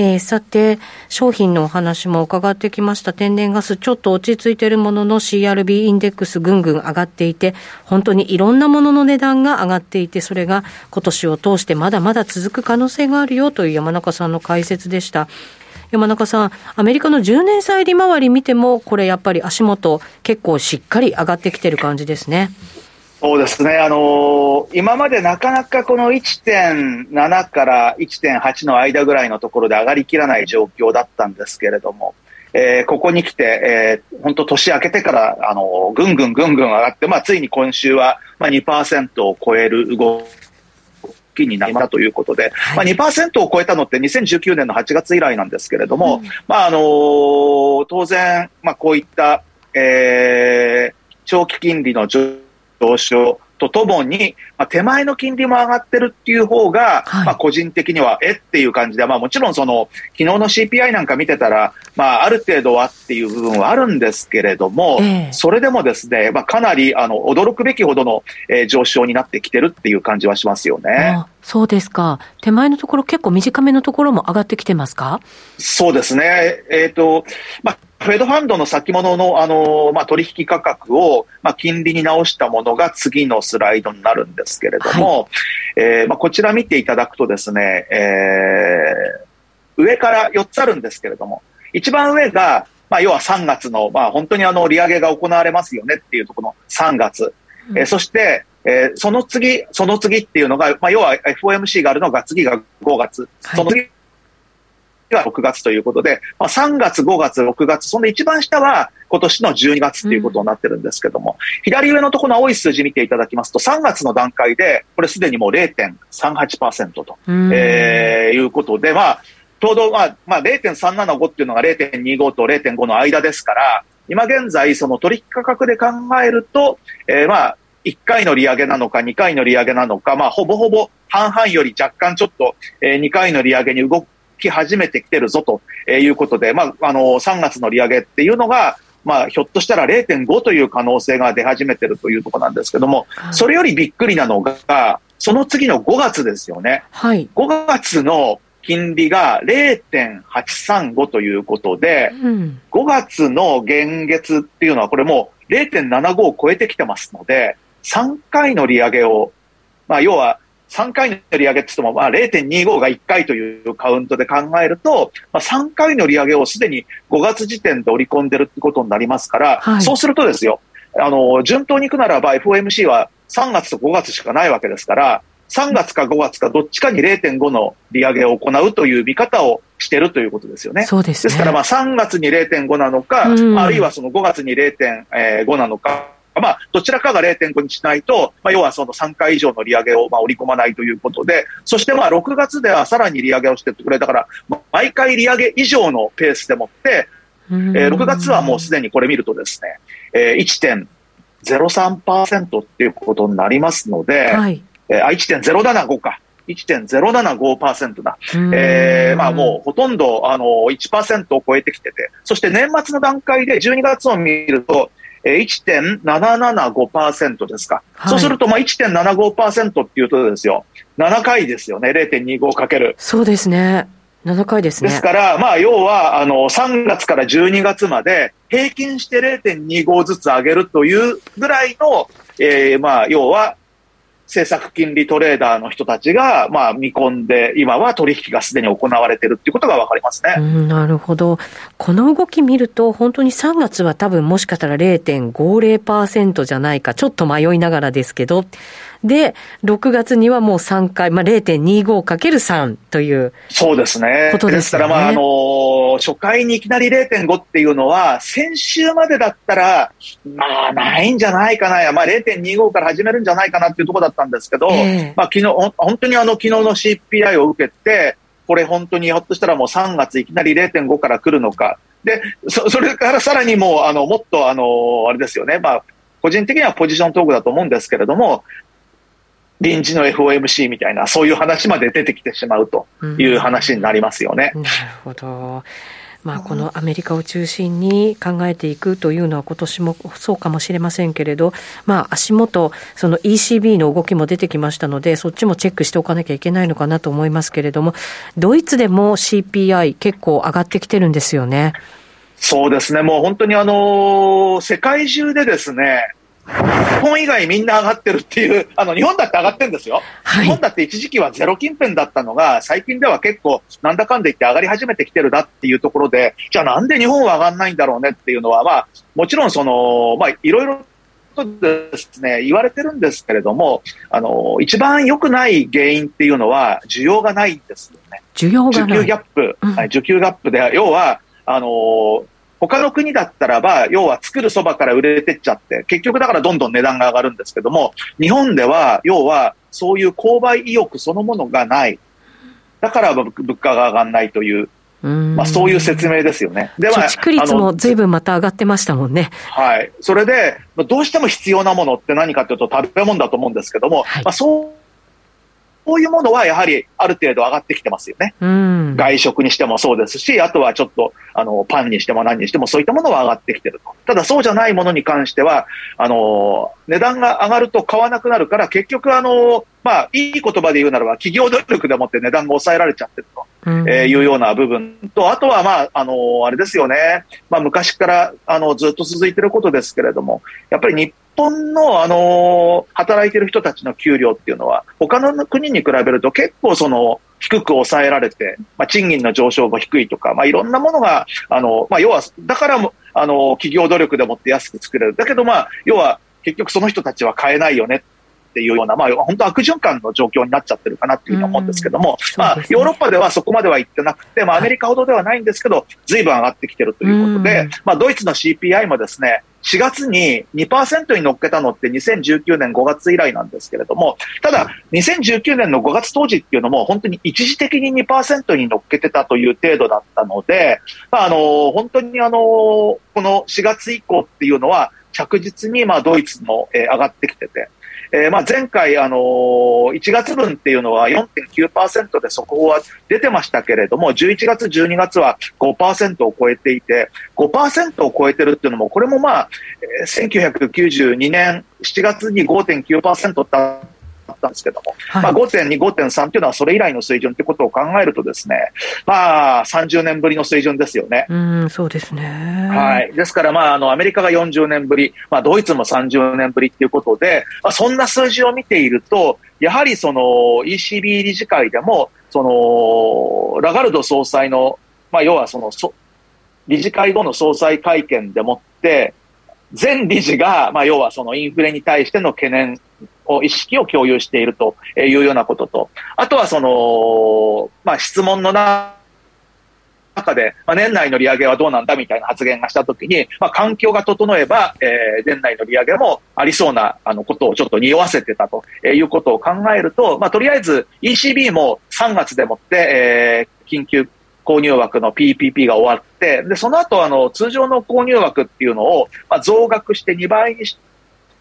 えー、さて、商品のお話も伺ってきました。天然ガス、ちょっと落ち着いているものの CRB インデックスぐんぐん上がっていて、本当にいろんなものの値段が上がっていて、それが今年を通してまだまだ続く可能性があるよという山中さんの解説でした。山中さん、アメリカの10年債利回り見ても、これやっぱり足元結構しっかり上がってきてる感じですね。そうですね、あのー、今までなかなかこの1.7から1.8の間ぐらいのところで上がりきらない状況だったんですけれども、えー、ここに来て、えー、本当年明けてから、あのー、ぐんぐんぐんぐん上がって、まあ、ついに今週は、まあ、2%を超える動きになったということで、はい、まあ、2%を超えたのって2019年の8月以来なんですけれども、うん、まああのー、当然、まあ、こういった、えー、長期金利の上上昇とともに、まあ、手前の金利も上がってるっていう方が、はい、まあ、個人的にはえっていう感じで、まあ、もちろんその昨日の CPI なんか見てたら、まあ、ある程度はっていう部分はあるんですけれども、えー、それでもですね、まあ、かなりあの驚くべきほどの、えー、上昇になってきてるっていう感じはしますよね。そうですか。手前のところ結構短めのところも上がってきてますか？そうですね。えっ、ー、と、まあ、フェドファンドの先物の、あのまあ、取引価格を、まあ、金利に直したものが次のスライドになるんですけれども、はい、えー、まあ、こちら見ていただくとですね、えー、上から4つあるんですけれども、一番上が、まあ、要は3月の、まあ、本当にあの利上げが行われますよねっていうところの3月、うん、えー、そして、えー、その次、その次っていうのが、まあ、要は FOMC があるのが次が5月、その次が6月ということで、まあ、3月、5月、6月、その一番下は今年の12月ということになってるんですけども、うん、左上のところの青い数字見ていただきますと、3月の段階で、これすでにもう0.38%と、えー、いうことで、まあ、ちょうど、まあ、まあ、0.375っていうのが0.25と0.5の間ですから、今現在、その取引価格で考えると、えー、まあ、1回の利上げなのか、2回の利上げなのか、まあ、ほぼほぼ半々より若干ちょっと、えー、2回の利上げに動き始めてきてるぞということで、まあ、あの、3月の利上げっていうのが、まあ、ひょっとしたら0.5という可能性が出始めてるというところなんですけども、はい、それよりびっくりなのが、その次の5月ですよね。はい。5月の金利が0.835ということで、うん、5月の現月っていうのはこれもう0.75を超えてきてますので、3回の利上げを、まあ要は3回の利上げって言っても、まあ、0.25が1回というカウントで考えると、まあ、3回の利上げをすでに5月時点で織り込んでるってことになりますから、はい、そうするとですよ、あの、順当にいくならば FOMC は3月と5月しかないわけですから、3月か5月かどっちかに0.5の利上げを行うという見方をしてるということですよね。そうです、ね、ですからまあ3月に0.5なのか、うん、あるいはその5月に0.5なのか、まあ、どちらかが0.5にしないと、まあ、要はその3回以上の利上げをまあ織り込まないということで、そしてまあ6月ではさらに利上げをしてってくれ、だから、毎回利上げ以上のペースでもって、えー、6月はもうすでにこれ見るとですね、えー、1.03%っていうことになりますので、はい、えー、1.075か。1.075%だ。えー、まあもうほとんどあの1%を超えてきてて、そして年末の段階で12月を見ると、1.775%ですか。はい、そうすると、まあ1.75%っていうとですよ、7回ですよね、0.25かける。そうですね。7回ですね。ですから、まあ、要は、あの、3月から12月まで、平均して0.25ずつ上げるというぐらいの、えー、まあ、要は、政策金利トレーダーの人たちが、まあ、見込んで、今は取引がすでに行われているということが分かりますね、うん、なるほど。この動き見ると、本当に3月は多分もしかしたら0.50%じゃないか、ちょっと迷いながらですけど、で、6月にはもう3回、まあ、0.25×3 という。そうですね。ことですね。から、まあ、あのー、初回にいきなり0.5っていうのは、先週までだったら、まあ、ないんじゃないかな。まあ、0.25から始めるんじゃないかなっていうところだったんですけど、えー、まあ、昨日、本当にあの、昨日の CPI を受けて、これ本当にひょっとしたらもう3月いきなり0.5から来るのか。で、そそれからさらにもう、あの、もっとあの、あれですよね。まあ、個人的にはポジショントークだと思うんですけれども、臨時の FOMC みたいな、そういう話まで出てきてしまうという話になりますよね。なるほど。まあ、このアメリカを中心に考えていくというのは今年もそうかもしれませんけれど、まあ、足元、その ECB の動きも出てきましたので、そっちもチェックしておかなきゃいけないのかなと思いますけれども、ドイツでも CPI 結構上がってきてるんですよね。そうですね。もう本当にあの、世界中でですね、日本以外みんな上がってるっていう、あの、日本だって上がってるんですよ。はい、日本だって一時期はゼロ近辺だったのが、最近では結構、なんだかんだ言って上がり始めてきてるなっていうところで、じゃあなんで日本は上がんないんだろうねっていうのは、まあ、もちろんその、まあ、いろいろとですね、言われてるんですけれども、あの、一番良くない原因っていうのは、需要がないんですよね。需要がない。需給ギャップ。うん、はい、需給ギャップで、要は、あの、他の国だったらば、要は作るそばから売れてっちゃって、結局だからどんどん値段が上がるんですけども、日本では、要は、そういう購買意欲そのものがない。だから物価が上がらないという、まあ、そういう説明ですよね。では、貯蓄率もずいぶんまた上がってましたもんね。はい。それで、どうしても必要なものって何かというと食べ物だと思うんですけども、はい、まあ、そうこういうものはやはりある程度上がってきてますよね。うん、外食にしてもそうですし、あとはちょっと、あの、パンにしても何にしてもそういったものは上がってきてると。ただそうじゃないものに関しては、あの、値段が上がると買わなくなるから、結局あの、まあ、いい言葉で言うならば、企業努力でもって値段が抑えられちゃってると。えー、いうような部分と、あとは、まあ、あの、あれですよね。まあ、昔から、あの、ずっと続いてることですけれども、やっぱり日本の、あの、働いてる人たちの給料っていうのは、他の国に比べると結構その、低く抑えられて、まあ、賃金の上昇も低いとか、まあ、いろんなものが、あの、まあ、要は、だからも、あの、企業努力でもって安く作れる。だけど、まあ、要は、結局その人たちは買えないよねっていうような、まあ、本当悪循環の状況になっちゃってるかなっていうふうに思うんですけども、まあ、ヨーロッパではそこまでは行ってなくて、まあ、アメリカほどではないんですけど、ずいぶん上がってきてるということで、まあ、ドイツの CPI もですね、4月に2%に乗っけたのって2019年5月以来なんですけれども、ただ、2019年の5月当時っていうのも本当に一時的に2%に乗っけてたという程度だったので、まあ、あの、本当にあの、この4月以降っていうのは着実にまあドイツの、えー、上がってきてて、えー、まあ前回、あのー、1月分っていうのは4.9%で速報は出てましたけれども、11月、12月は5%を超えていて、5%を超えてるっていうのも、これもまあ、1992年7月に5.9%だっったんですけども、はい、まあ、5.2、5.3というのはそれ以来の水準ということを考えるとですね、まあ、30年ぶりの水準ですよね。うん、そうですね。はい。ですから、まあ、あの、アメリカが40年ぶり、まあ、ドイツも30年ぶりっていうことで、まあ、そんな数字を見ていると、やはりその ECB 理事会でも、その、ラガルド総裁の、まあ、要はその、そ理事会後の総裁会見でもって、全理事が、まあ、要はそのインフレに対しての懸念を、意識を共有しているというようなことと、あとはその、まあ、質問の中で、まあ、年内の利上げはどうなんだみたいな発言がしたときに、まあ、環境が整えば、えー、年内の利上げもありそうなあのことをちょっと匂わせてたということを考えると、まあ、とりあえず ECB も3月でもって、えー、緊急購入枠の PPP が終わって、で、その後、あの、通常の購入枠っていうのを、まあ、増額して2倍にし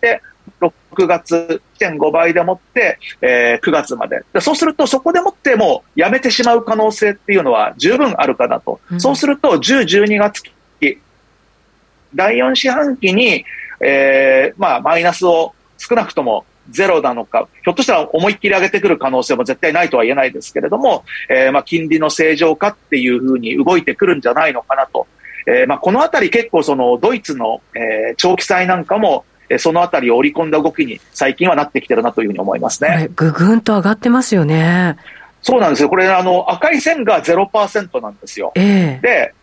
て、6月1.5倍でもって、えー、9月までで。そうすると、そこでもってもうやめてしまう可能性っていうのは十分あるかなと。うん、そうすると、10、12月期、第4四半期に、えー、まあ、マイナスを少なくともゼロなのか、ひょっとしたら思いっきり上げてくる可能性も絶対ないとは言えないですけれども、えー、まあ金利の正常化っていうふうに動いてくるんじゃないのかなと。えー、まあこのあたり結構そのドイツの、えー、長期債なんかも、そのあたりを織り込んだ動きに最近はなってきてるなというふうに思いますね。ぐぐんと上がってますよね。そうなんですよ。これあの赤い線が0%なんですよ。えー、で、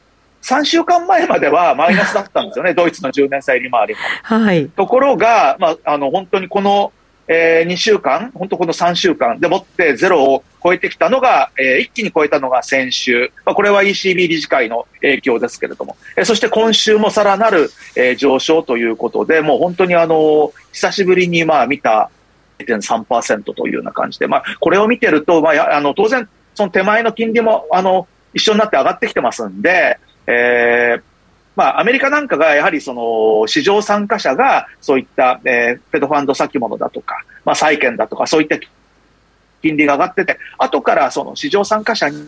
3週間前まではマイナスだったんですよね、ドイツの10年債利回りも。はい、ところが、まあ、あの本当にこのえー、2週間、本当この3週間でもってゼロを超えてきたのが、えー、一気に超えたのが先週。まあ、これは ECB 理事会の影響ですけれども。えー、そして今週もさらなる、えー、上昇ということで、もう本当にあの、久しぶりにまあ見た0.3%というような感じで、まあ、これを見てると、まあ、あの、当然、その手前の金利も、あの、一緒になって上がってきてますんで、えー、まあ、アメリカなんかがやはりその市場参加者がそういった、えー、フェドファンド先物だとか、まあ、債券だとか、そういった金利が上がってて、後からその市場参加者に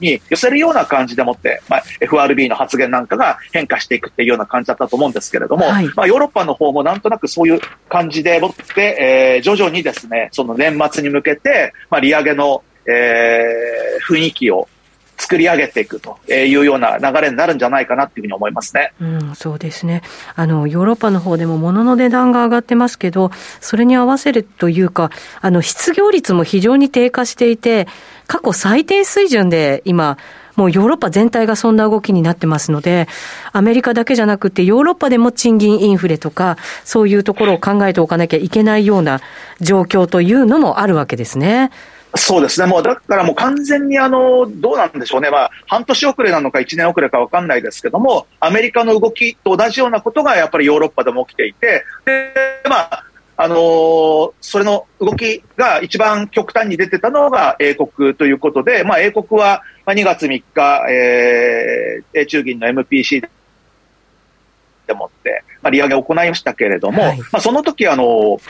に寄せるような感じでもって、まあ、FRB の発言なんかが変化していくっていうような感じだったと思うんですけれども、はい、まあ、ヨーロッパの方もなんとなくそういう感じでもって、えー、徐々にですね、その年末に向けて、まあ、利上げの、えー、雰囲気を作り上げていくというような流れになるんじゃないかなっていうふうに思いますね。うん、そうですね。あの、ヨーロッパの方でも物の値段が上がってますけど、それに合わせるというか、あの、失業率も非常に低下していて、過去最低水準で今、もうヨーロッパ全体がそんな動きになってますので、アメリカだけじゃなくてヨーロッパでも賃金インフレとか、そういうところを考えておかなきゃいけないような状況というのもあるわけですね。そうですね、もうだからもう完全にあのどうなんでしょうね、まあ、半年遅れなのか1年遅れか分かんないですけども、アメリカの動きと同じようなことがやっぱりヨーロッパでも起きていて、でまああのー、それの動きが一番極端に出てたのが英国ということで、まあ、英国は2月3日、えー、中銀の MPC でもって、まあ、利上げを行いましたけれども、はい、まあ、その時あのー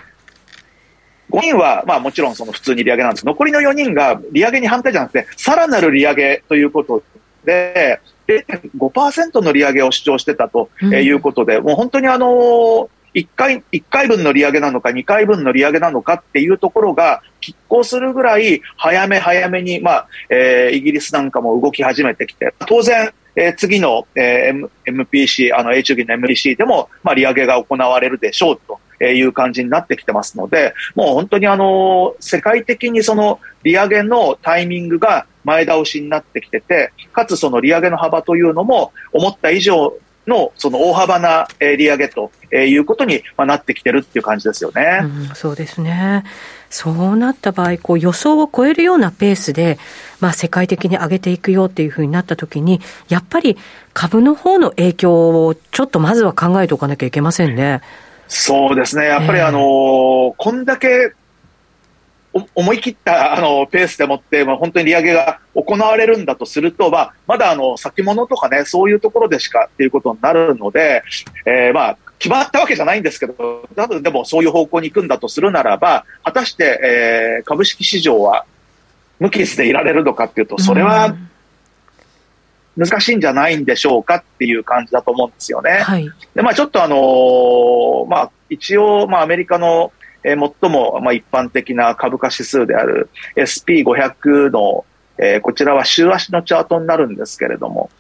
5人は、まあもちろんその普通に利上げなんです。残りの4人が利上げに反対じゃなくて、さらなる利上げということで、0.5%の利上げを主張してたということで、うん、もう本当にあの1回、1回分の利上げなのか、2回分の利上げなのかっていうところが、拮抗するぐらい、早め早めに、まあ、えー、イギリスなんかも動き始めてきて、当然、えー、次の、えー、MPC、あの、H 銀の MPC でも、まあ、利上げが行われるでしょうという感じになってきてますので、もう本当にあの、世界的にその利上げのタイミングが前倒しになってきてて、かつその利上げの幅というのも思った以上のその大幅な利上げということになってきてるっていう感じですよね。うん、そうですね。そうなった場合、こう予想を超えるようなペースで、まあ世界的に上げていくよっていうふうになったときに、やっぱり株の方の影響をちょっとまずは考えておかなきゃいけませんね。そうですね。やっぱりあのー、こんだけ思い切ったあのペースでもって、まあ、本当に利上げが行われるんだとすると、まあ、まだあの先物とかね、そういうところでしかっていうことになるので、えー、まあ、決まったわけじゃないんですけど、多分でもそういう方向に行くんだとするならば、果たして、えー、株式市場は無傷でいられるのかっていうと、それは難しいんじゃないんでしょうかっていう感じだと思うんですよね。はい、で、まあちょっとあのー、まあ一応、まあアメリカのえー、最も、まあ、一般的な株価指数である SP500 の、えー、こちらは週足のチャートになるんですけれども、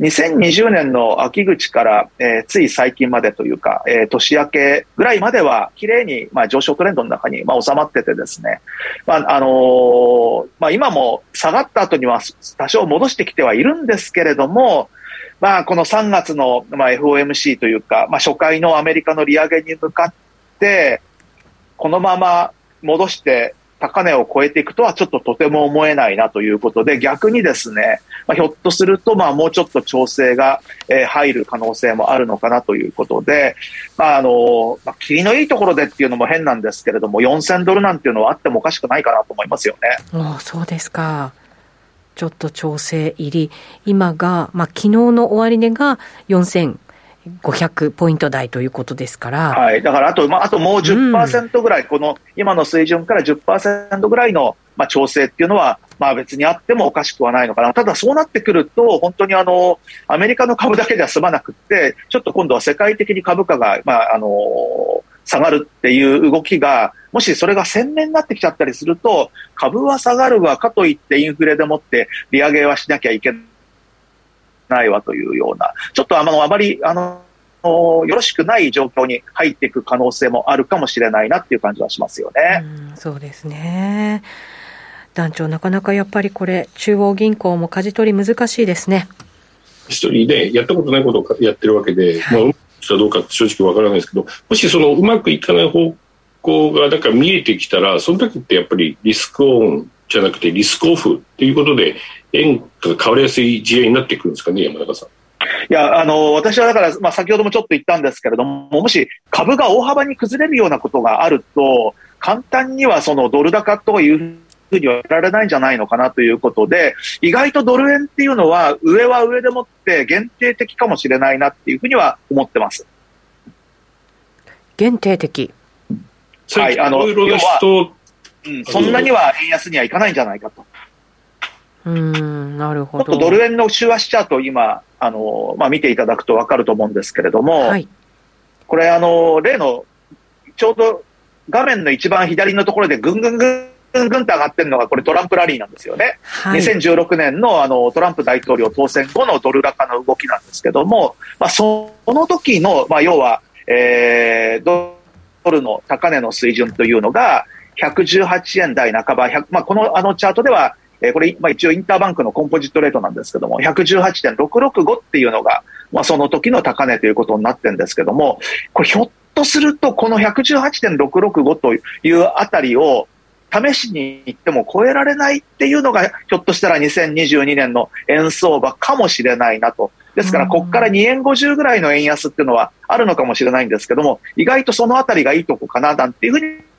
2020年の秋口から、えー、つい最近までというか、えー、年明けぐらいまでは、綺麗に、まあ、上昇トレンドの中に、まあ、収まっててですね、まあ、あのー、まあ、今も下がった後には多少戻してきてはいるんですけれども、まあ、この3月の、まあ、FOMC というか、まあ、初回のアメリカの利上げに向かって、このまま戻して高値を超えていくとはちょっととても思えないなということで、逆にですね、まあ、ひょっとすると、まあ、もうちょっと調整が、えー、入る可能性もあるのかなということで、まあ、あの、まあ、霧のいいところでっていうのも変なんですけれども、4000ドルなんていうのはあってもおかしくないかなと思いますよね。あそうですか。ちょっと調整入り、今が、まあ、昨日の終値が4000 500ポイント台ということですから。はい。だから、あと、まあ、あともう10%ぐらい、うん、この今の水準から10%ぐらいの、まあ、調整っていうのは、まあ別にあってもおかしくはないのかな。ただそうなってくると、本当にあの、アメリカの株だけでは済まなくて、ちょっと今度は世界的に株価が、まああの、下がるっていう動きが、もしそれが鮮明になってきちゃったりすると、株は下がるわ、かといってインフレでもって利上げはしなきゃいけない。ないわというような、ちょっとあのあまりあのよろしくない状況に入っていく可能性もあるかもしれないなっていう感じはしますよね。うそうですね。団長、なかなかやっぱりこれ、中央銀行も舵取り難しいですね。一人でやったことないことをやってるわけで、はい、まあ、うまくかどうか正直わからないですけど、もしそのうまくいかない方向が、だから見えてきたら、その時ってやっぱりリスクオンじゃなくてリスクオフっていうことで、円が変わりやすい事例になってくるんですかね、山中さん。いや、あの、私はだから、まあ、先ほどもちょっと言ったんですけれども、もし株が大幅に崩れるようなことがあると、簡単にはそのドル高というふうにはやられないんじゃないのかなということで、意外とドル円っていうのは、上は上でもって限定的かもしれないなっていうふうには思ってます。限定的はい、あの、要は、うん、そんなには円安にはいかないんじゃないかと。うんなるほど。ちょっとドル円の週足チャート今、あの、まあ、見ていただくと分かると思うんですけれども、はい、これ、あの、例の、ちょうど画面の一番左のところでぐんぐんぐんぐんぐんと上がってるのが、これトランプラリーなんですよね。はい、2016年のあのトランプ大統領当選後のドル高の動きなんですけども、まあ、その時の、まあ、要は、えー、ドルの高値の水準というのが、118円台半ば、まあ、このあのチャートでは、えー、これ、まあ、一応インターバンクのコンポジットレートなんですけども、118.665っていうのが、まあ、その時の高値ということになってるんですけども、これひょっとすると、この118.665というあたりを、試しに行っても超えられないっていうのが、ひょっとしたら2022年の円相場かもしれないなと。ですから、ここから2円50ぐらいの円安っていうのはあるのかもしれないんですけども、意外とそのあたりがいいとこかな、なんていうふうに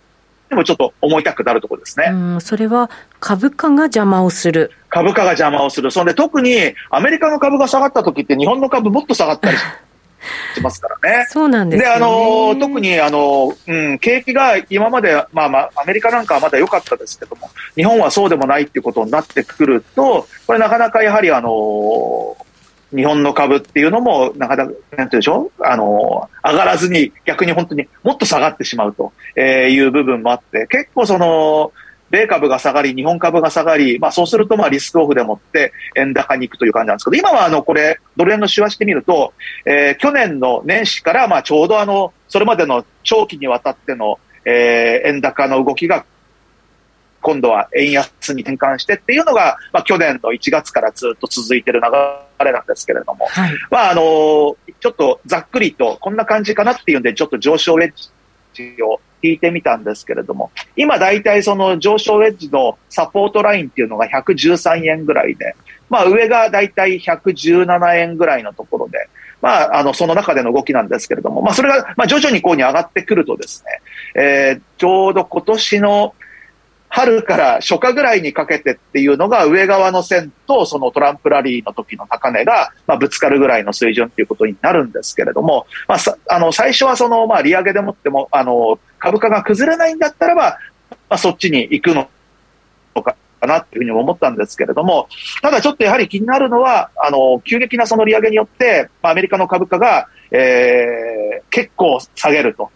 でもちょっと思いたくなるところですね。それは株価が邪魔をする。株価が邪魔をする。そんで特にアメリカの株が下がった時って日本の株もっと下がったりしますからね。そうなんです、ね、で、あの、特に、あの、うん、景気が今まで、まあまあ、アメリカなんかはまだ良かったですけども、日本はそうでもないっていうことになってくると、これなかなかやはり、あの、日本の株っていうのも、なかなか、なんていうでしょう？あの、上がらずに逆に本当にもっと下がってしまうという部分もあって、結構その、米株が下がり、日本株が下がり、まあそうするとまあリスクオフでもって円高に行くという感じなんですけど、今はあのこれ、ドル円の手話してみると、えー、去年の年始からまあちょうどあの、それまでの長期にわたっての、えー、円高の動きが今度は円安に転換してっていうのが、まあ、去年の1月からずっと続いている流れなんですけれども、はい、まあ、あの、ちょっとざっくりとこんな感じかなっていうんで、ちょっと上昇ウェッジを引いてみたんですけれども、今大体その上昇ウェッジのサポートラインっていうのが113円ぐらいで、まあ上が大体117円ぐらいのところで、まあ、あの、その中での動きなんですけれども、まあ、それが、まあ、徐々にこうに上がってくるとですね、えー、ちょうど今年の、春から初夏ぐらいにかけてっていうのが上側の線とそのトランプラリーの時の高値が、まあ、ぶつかるぐらいの水準っていうことになるんですけれども、まあ、あの最初はその、まあ、利上げでもってもあの株価が崩れないんだったらば、まあ、そっちに行くのかなっていうふうに思ったんですけれども、ただちょっとやはり気になるのは、あの急激なその利上げによって、まあ、アメリカの株価が、えー、結構下げると。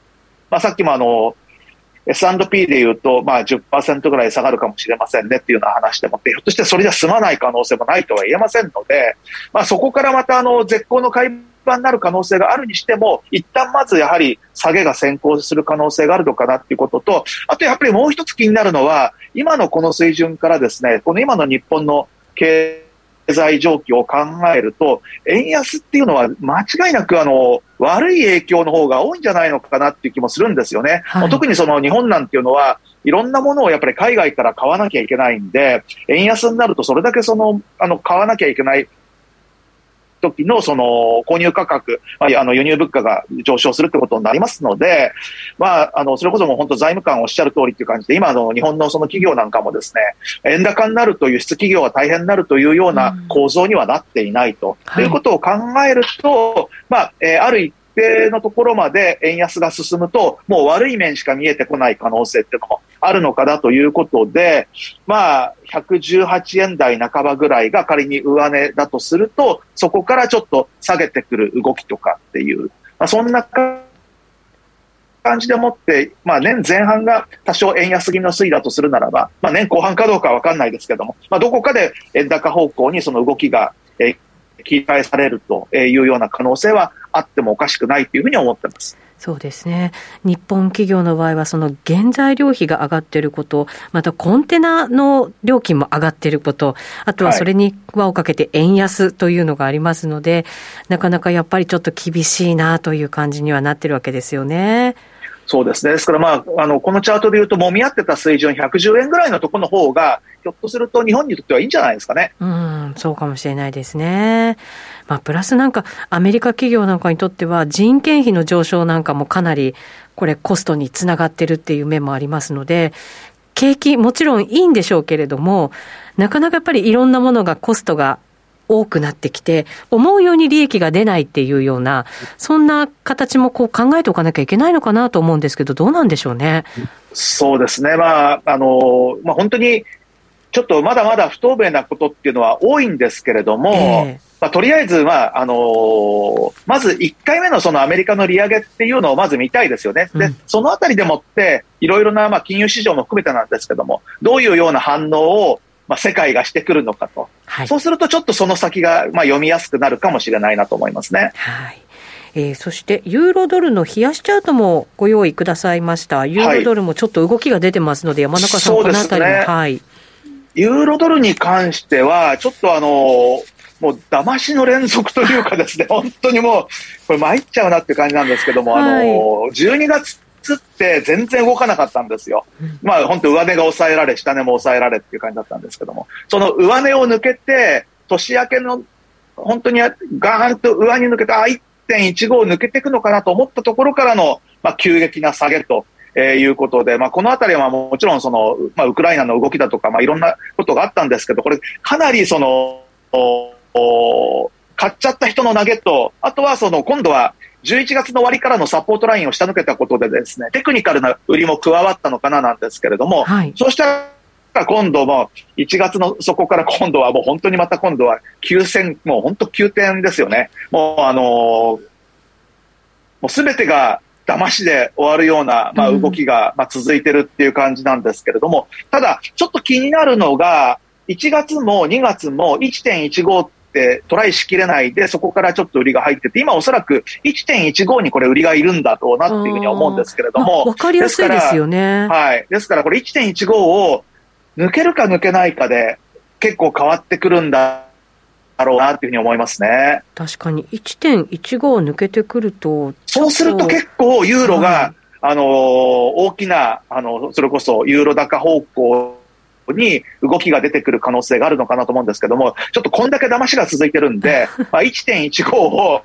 まあ、さっきもあの S&P でいうと、まあ10%ぐらい下がるかもしれませんねっていうような話でもって、ひょっとしてそれじゃ済まない可能性もないとは言えませんので、まあそこからまたあの絶好の買い場になる可能性があるにしても、一旦まずやはり下げが先行する可能性があるのかなっていうことと、あとやっぱりもう一つ気になるのは、今のこの水準からですね、この今の日本の経営済状況を考えると、円安っていうのは間違いなくあの悪い影響の方が多いんじゃないのかなっていう気もするんですよね。はい、特にその日本なんていうのは、いろんなものをやっぱり海外から買わなきゃいけないんで、円安になるとそれだけその、あの、買わなきゃいけない時のその購入価格、まあ、あの輸入物価が上昇するってことになりますので、まあ、あのそれこそもう本当財務官おっしゃる通りっていう感じで、今の日本のその企業なんかもですね、円高になると輸出企業は大変になるというような構造にはなっていないと、うん、いうことを考えると、まあ、えー、ある一定のところまで円安が進むと、もう悪い面しか見えてこない可能性っていうのもあるのかなということで、まあ、118円台半ばぐらいが仮に上値だとすると、そこからちょっと下げてくる動きとかっていう、まあ、そんな感じでもって、まあ、年前半が多少円安気味の推移だとするならば、まあ、年後半かどうかは分かんないですけども、まあ、どこかで円高方向にその動きが、え切り替えされるというような可能性はあってもおかしくないというふうに思ってます。そうですね。日本企業の場合は、その原材料費が上がっていること、またコンテナの料金も上がっていること、あとはそれに輪をかけて円安というのがありますので、はい、なかなかやっぱりちょっと厳しいなという感じにはなってるわけですよね。そうですね。ですから、まあ、あの、このチャートで言うと、もみ合ってた水準110円ぐらいのところの方が、ひょっとすると日本にとってはいいんじゃないですかね。うん、そうかもしれないですね。まあ、プラスなんか、アメリカ企業なんかにとっては、人件費の上昇なんかもかなり、これ、コストにつながってるっていう面もありますので、景気、もちろんいいんでしょうけれども、なかなかやっぱりいろんなものがコストが多くなってきて、思うように利益が出ないっていうような、そんな形もこう考えておかなきゃいけないのかなと思うんですけど、どうなんでしょうね。そうですね。まあ、あの、まあ本当に、ちょっとまだまだ不透明なことっていうのは多いんですけれども、えー、まあ、とりあえず、まああのー、まず1回目のそのアメリカの利上げっていうのをまず見たいですよね。で、そのあたりでもって、いろいろなまあ金融市場も含めてなんですけども、どういうような反応をまあ、世界がしてくるのかと、はい、そうするとちょっとその先がまあ読みやすくなるかもしれないなと思いますね。はいえー、そして、ユーロドルの冷やしチャートもご用意くださいました。ユーロドルもちょっと動きが出てますので、山中さん、このあたりも、ね、はい。ユーロドルに関しては、ちょっとあのもう騙しの連続というかですね、本当にもう、これ参っちゃうなっていう感じなんですけども、はい、あの12月って全然動かなかったんですよ。まあ本当上値が抑えられ、下値も抑えられっていう感じだったんですけども、その上値を抜けて、年明けの本当にガーンと上に抜けて、あ、1.15抜けていくのかなと思ったところからの、まあ、急激な下げと。えー、いうことで、まあ、このあたりはもちろんその、まあ、ウクライナの動きだとか、まあ、いろんなことがあったんですけど、これ、かなりその、買っちゃった人の投げと、あとはその、今度は11月の終わりからのサポートラインを下抜けたことでですね、テクニカルな売りも加わったのかななんですけれども、はい、そうしたら今度も1月のそこから今度はもう本当にまた今度は9000、もう本当急点ですよね。もうあのー、もうすべてが騙しで終わるような、まあ、動きが、まあ、続いてるっていう感じなんですけれども、ただ、ちょっと気になるのが、1月も2月も1.15ってトライしきれないで、そこからちょっと売りが入ってて、今おそらく1.15にこれ売りがいるんだろうなっていうふうに思うんですけれども。わ、かりやすいですよね。はい。ですからこれ1.15を抜けるか抜けないかで結構変わってくるんだだろうなっていうふうに思いますね。確かに1.15を抜けてくると。そうすると結構ユーロが、はい、あのー、大きな、あの、それこそユーロ高方向に動きが出てくる可能性があるのかなと思うんですけども、ちょっとこんだけ騙しが続いてるんで、まあ1.15を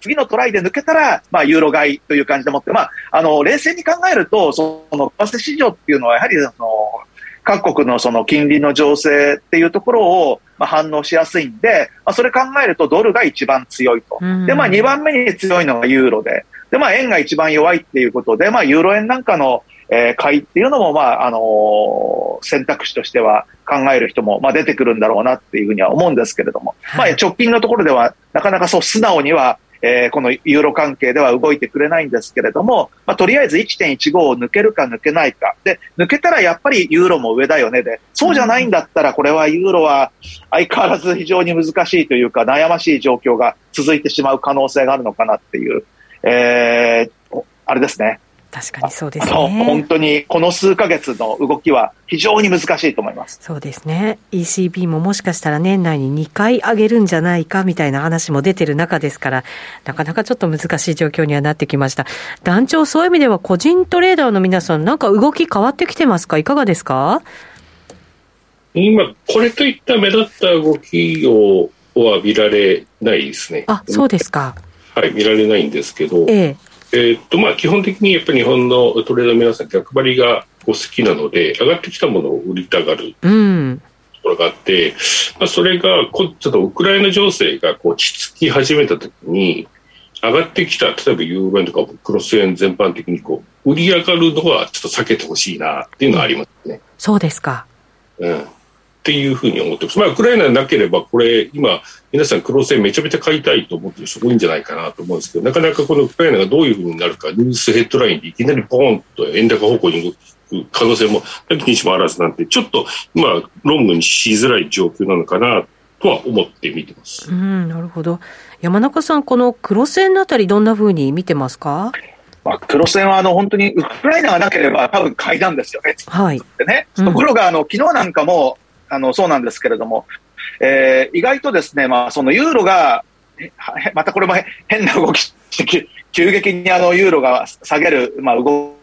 次のトライで抜けたら、まあ、ユーロ買いという感じでもって、まあ、あの、冷静に考えると、その、為替市場っていうのは、やはり、その、各国のその金利の情勢っていうところを、まあ、反応しやすいんで、まあ、それ考えるとドルが一番強いと。で、まあ、2番目に強いのがユーロで、で、まあ、円が一番弱いっていうことで、まあ、ユーロ円なんかの、えー、買いっていうのも、まあ、あのー、選択肢としては考える人も、まあ、出てくるんだろうなっていうふうには思うんですけれども、はい、まあ、直近のところでは、なかなかそう素直には、えー、このユーロ関係では動いてくれないんですけれども、まあ、とりあえず1.15を抜けるか抜けないか。で、抜けたらやっぱりユーロも上だよねで、そうじゃないんだったらこれはユーロは相変わらず非常に難しいというか悩ましい状況が続いてしまう可能性があるのかなっていう、えー、あれですね。確かにそうですね。本当にこの数ヶ月の動きは非常に難しいと思います。そうですね。ECB ももしかしたら年内に2回上げるんじゃないかみたいな話も出てる中ですから、なかなかちょっと難しい状況にはなってきました。団長、そういう意味では個人トレーダーの皆さん、なんか動き変わってきてますか？いかがですか？今、これといった目立った動きをは見られないですね。あ、そうですか。はい、見られないんですけど、えええー、っとまあ、基本的にやっぱり日本のトレーダーの皆さん逆張りがお好きなので上がってきたものを売りたがるところがあって、うん、まあ、それがこちょっとウクライナ情勢がこう落ち着き始めた時に上がってきた例えばユーロ円とかクロス円全般的にこう売り上がるのはちょっと避けてほしいなっていうのはありますね。そうですか、うんっていうふうに思ってます。まあ、ウクライナなければ、これ、今、皆さん、黒線めちゃめちゃ買いたいと思ってる人多いんじゃないかなと思うんですけど、なかなかこのウクライナがどういうふうになるか、ニュースヘッドラインでいきなりポーンと円高方向に動く可能性も、なきにしもあらずなんて、ちょっと、まあ、ロングにしづらい状況なのかなとは思って見てます。うん、なるほど。山中さん、この黒線のあたり、どんなふうに見てますか？まあ、黒線はあの本当にウクライナがなければ多分買いなんですよね。はい。でね、ところがあの昨日なんかもあの、そうなんですけれども、えー、意外とですね、まあ、そのユーロが、またこれも変な動きして、急激にあの、ユーロが下げる、まあ、動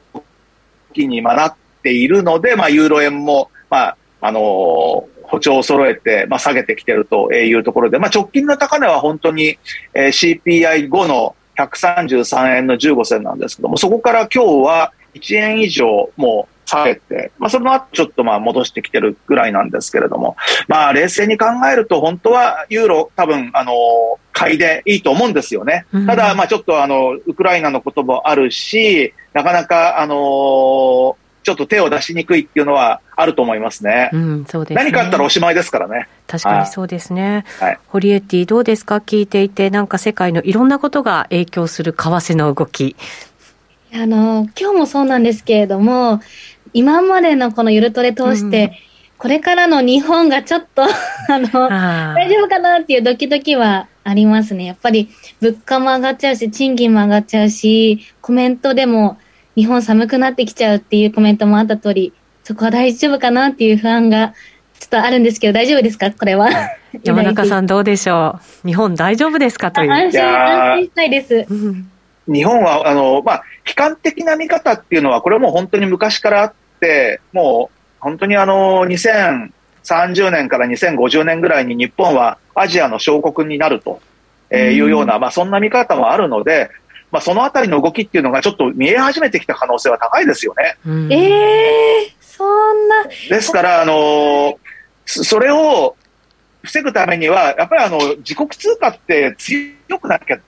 きになっているので、まあ、ユーロ円も、まあ、あのー、歩調を揃えて、まあ、下げてきているというところで、まあ、直近の高値は本当に、えー、CPI5 の133円の15銭なんですけども、そこから今日は1円以上もう下げて、まあ、その後ちょっとまあ戻してきてるぐらいなんですけれども、まあ、冷静に考えると、本当はユーロ、多分あの買いでいいと思うんですよね。ただ、まあ、ちょっとあのウクライナのこともあるし、なかなか、あのーちょっと手を出しにくいっていうのはあると思いますね。うん、そうです、ね、何かあったらおしまいですからね。確かにそうですね。はい、ホリエッティどうですか？聞いていて、なんか世界のいろんなことが影響する為替の動き。あの、今日もそうなんですけれども、今までのこのゆるトレ通して、うん、これからの日本がちょっと あの、大丈夫かなっていうドキドキはありますね。やっぱり物価も上がっちゃうし、賃金も上がっちゃうし、コメントでも日本寒くなってきちゃうっていうコメントもあった通り、そこは大丈夫かなっていう不安がちょっとあるんですけど、大丈夫ですか？これは。山中さんどうでしょう？日本大丈夫ですか？という。安心、安心したいです。日本は、あの、まあ、悲観的な見方っていうのは、これはもう本当に昔からあっ、もう本当にあの2030年から2050年ぐらいに日本はアジアの小国になるというような、まあ、そんな見方もあるので、まあ、そのあたりの動きっていうのがちょっと見え始めてきた可能性は高いですよね。えー、そんな。ですから、あのそれを防ぐためには、やっぱりあの自国通貨って強くなきゃ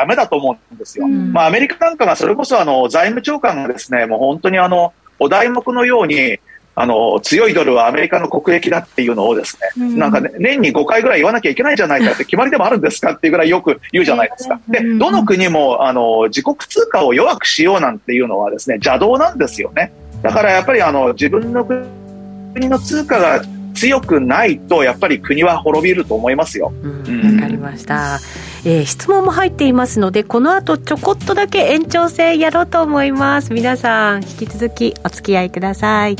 だめだと思うんですよ。まあ、アメリカなんかがそれこそあの財務長官がですね、もう本当にあのお題目のように、あの強いドルはアメリカの国益だっていうのをですね、うん、なんか、ね、年に5回ぐらい言わなきゃいけないじゃないかって決まりでもあるんですかっていうぐらいよく言うじゃないですか。で、どの国もあの自国通貨を弱くしようなんていうのはですね邪道なんですよね。だからやっぱりあの自分の国の通貨が強くないとやっぱり国は滅びると思いますよ。わ、うん、かりました。えー、質問も入っていますのでこの後ちょこっとだけ延長戦やろうと思います。皆さん引き続きお付き合いください。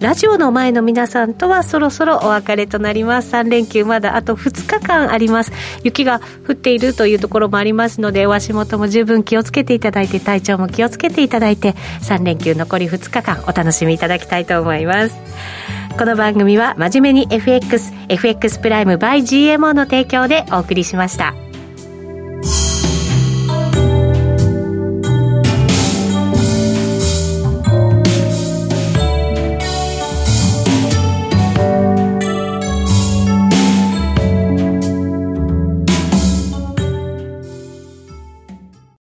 ラジオの前の皆さんとはそろそろお別れとなります。3連休まだあと2日間あります。雪が降っているというところもありますのでお足元も十分気をつけていただいて体調も気をつけていただいて3連休残り2日間お楽しみいただきたいと思います。この番組は真面目に FX FX プライム by GMO の提供でお送りしました。